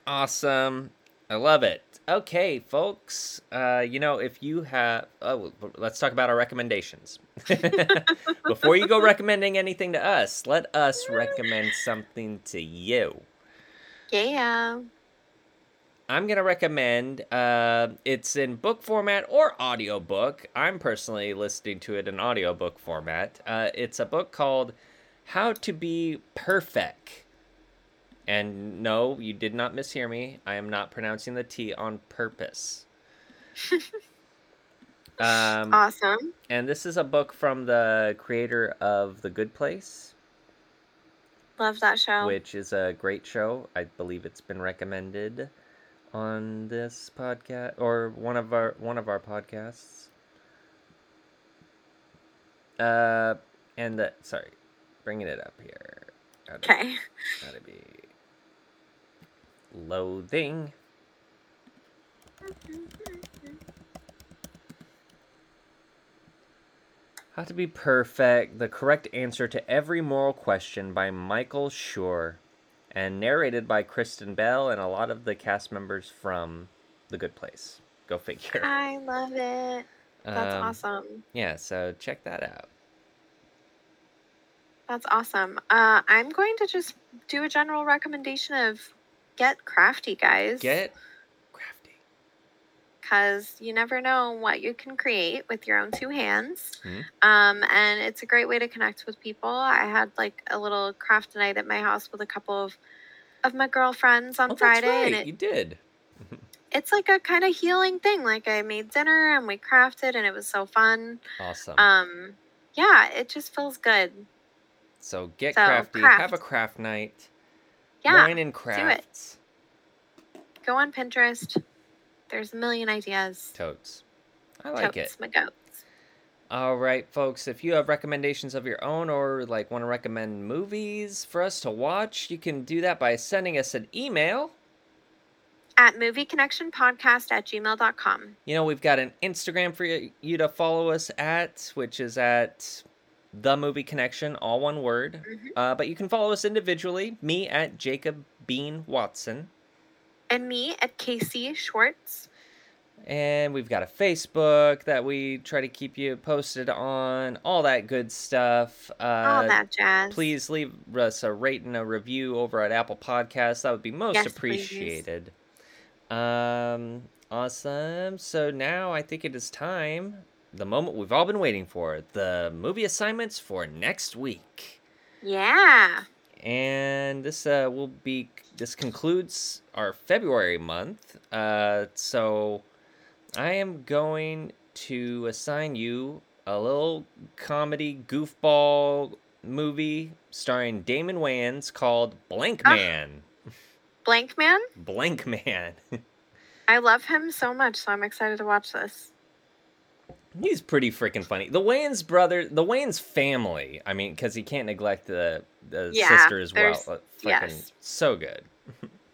Awesome. I love it. Okay, folks. Uh, you know, if you have, oh, let's talk about our recommendations. Before you go recommending anything to us, let us recommend something to you. Yeah. I'm gonna recommend. Uh, it's in book format or audiobook. I'm personally listening to it in audiobook format. Uh, it's a book called "How to Be Perfect." And no, you did not mishear me. I am not pronouncing the T on purpose. um, Awesome. and this is a book from the creator of The Good Place, Love that show. which is a great show. I believe it's been recommended on this podcast or one of our one of our podcasts. Uh, and the sorry, bringing it up here. Okay. Gotta be loathing. How to Be Perfect, the correct answer to every moral question by Michael Schur, and narrated by Kristen Bell and a lot of the cast members from The Good Place. Go figure. I love it. That's Um, awesome. Yeah, so check that out. That's awesome. Uh, I'm going to just do a general recommendation of get crafty, guys. Get crafty. because you never know what you can create with your own two hands. Mhm. Um, and it's a great way to connect with people. I had like a little craft night at my house with a couple of of my girlfriends on Oh, Friday, right. and it, you did. it's like a kind of healing thing. Like I made dinner and we crafted, and it was so fun. Awesome. Um, yeah, it just feels good. so get so, crafty. craft. Have a craft night. Yeah, Wine and crafts. go on Pinterest. There's a million ideas. Totes. I like it. Totes my goats. All right, folks. If you have recommendations of your own or like want to recommend movies for us to watch, you can do that by sending us an email. At movieconnectionpodcast at gmail.com. You know, we've got an Instagram for you to follow us at, which is at the movie connection, all one word. Mhm. Uh, but you can follow us individually. Me at Jacob Bean Watson. And me at KC Schwartz. And we've got a Facebook that we try to keep you posted on, all that good stuff. Uh, All that jazz. Please leave us a rate and a review over at Apple Podcasts. That would be most Yes, please. appreciated. Um, awesome. So now I think it is time, the moment we've all been waiting for, the movie assignments for next week. Yeah. And this uh, will be this concludes our February month. Uh, so I am going to assign you a little comedy goofball movie starring Damon Wayans called Blank Ah. Man. Blank Man. Blank Man. I love him so much, so I'm excited to watch this. He's pretty freaking funny. The Wayans brother, the Wayans family. I mean, because he can't neglect the the Yeah, sister as well. Freaking yes. so good.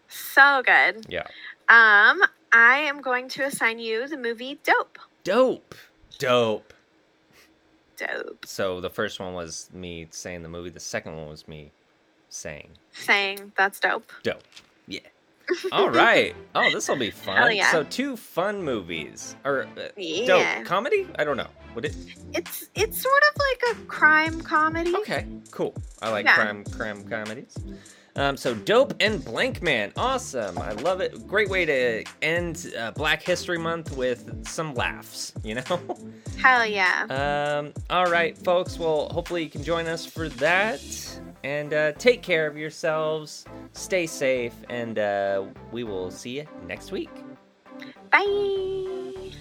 So good. Yeah. Um, I am going to assign you the movie Dope. Dope. Dope. Dope. So the first one was me saying the movie. The second one was me saying Saying that's dope. dope. Yeah. All right. Oh, this will be fun. Yeah. So two fun movies or uh, Yeah. dope comedy? I don't know. Would it? It's it's sort of like a crime comedy. Okay. Cool. I like Yeah. crime crime comedies. Um, so dope and blank man, awesome! I love it. Great way to end uh, Black History Month with some laughs. You know. Hell yeah. Um, all right, folks. Well, hopefully you can join us for that. And uh, take care of yourselves. Stay safe, and uh, we will see you next week. Bye.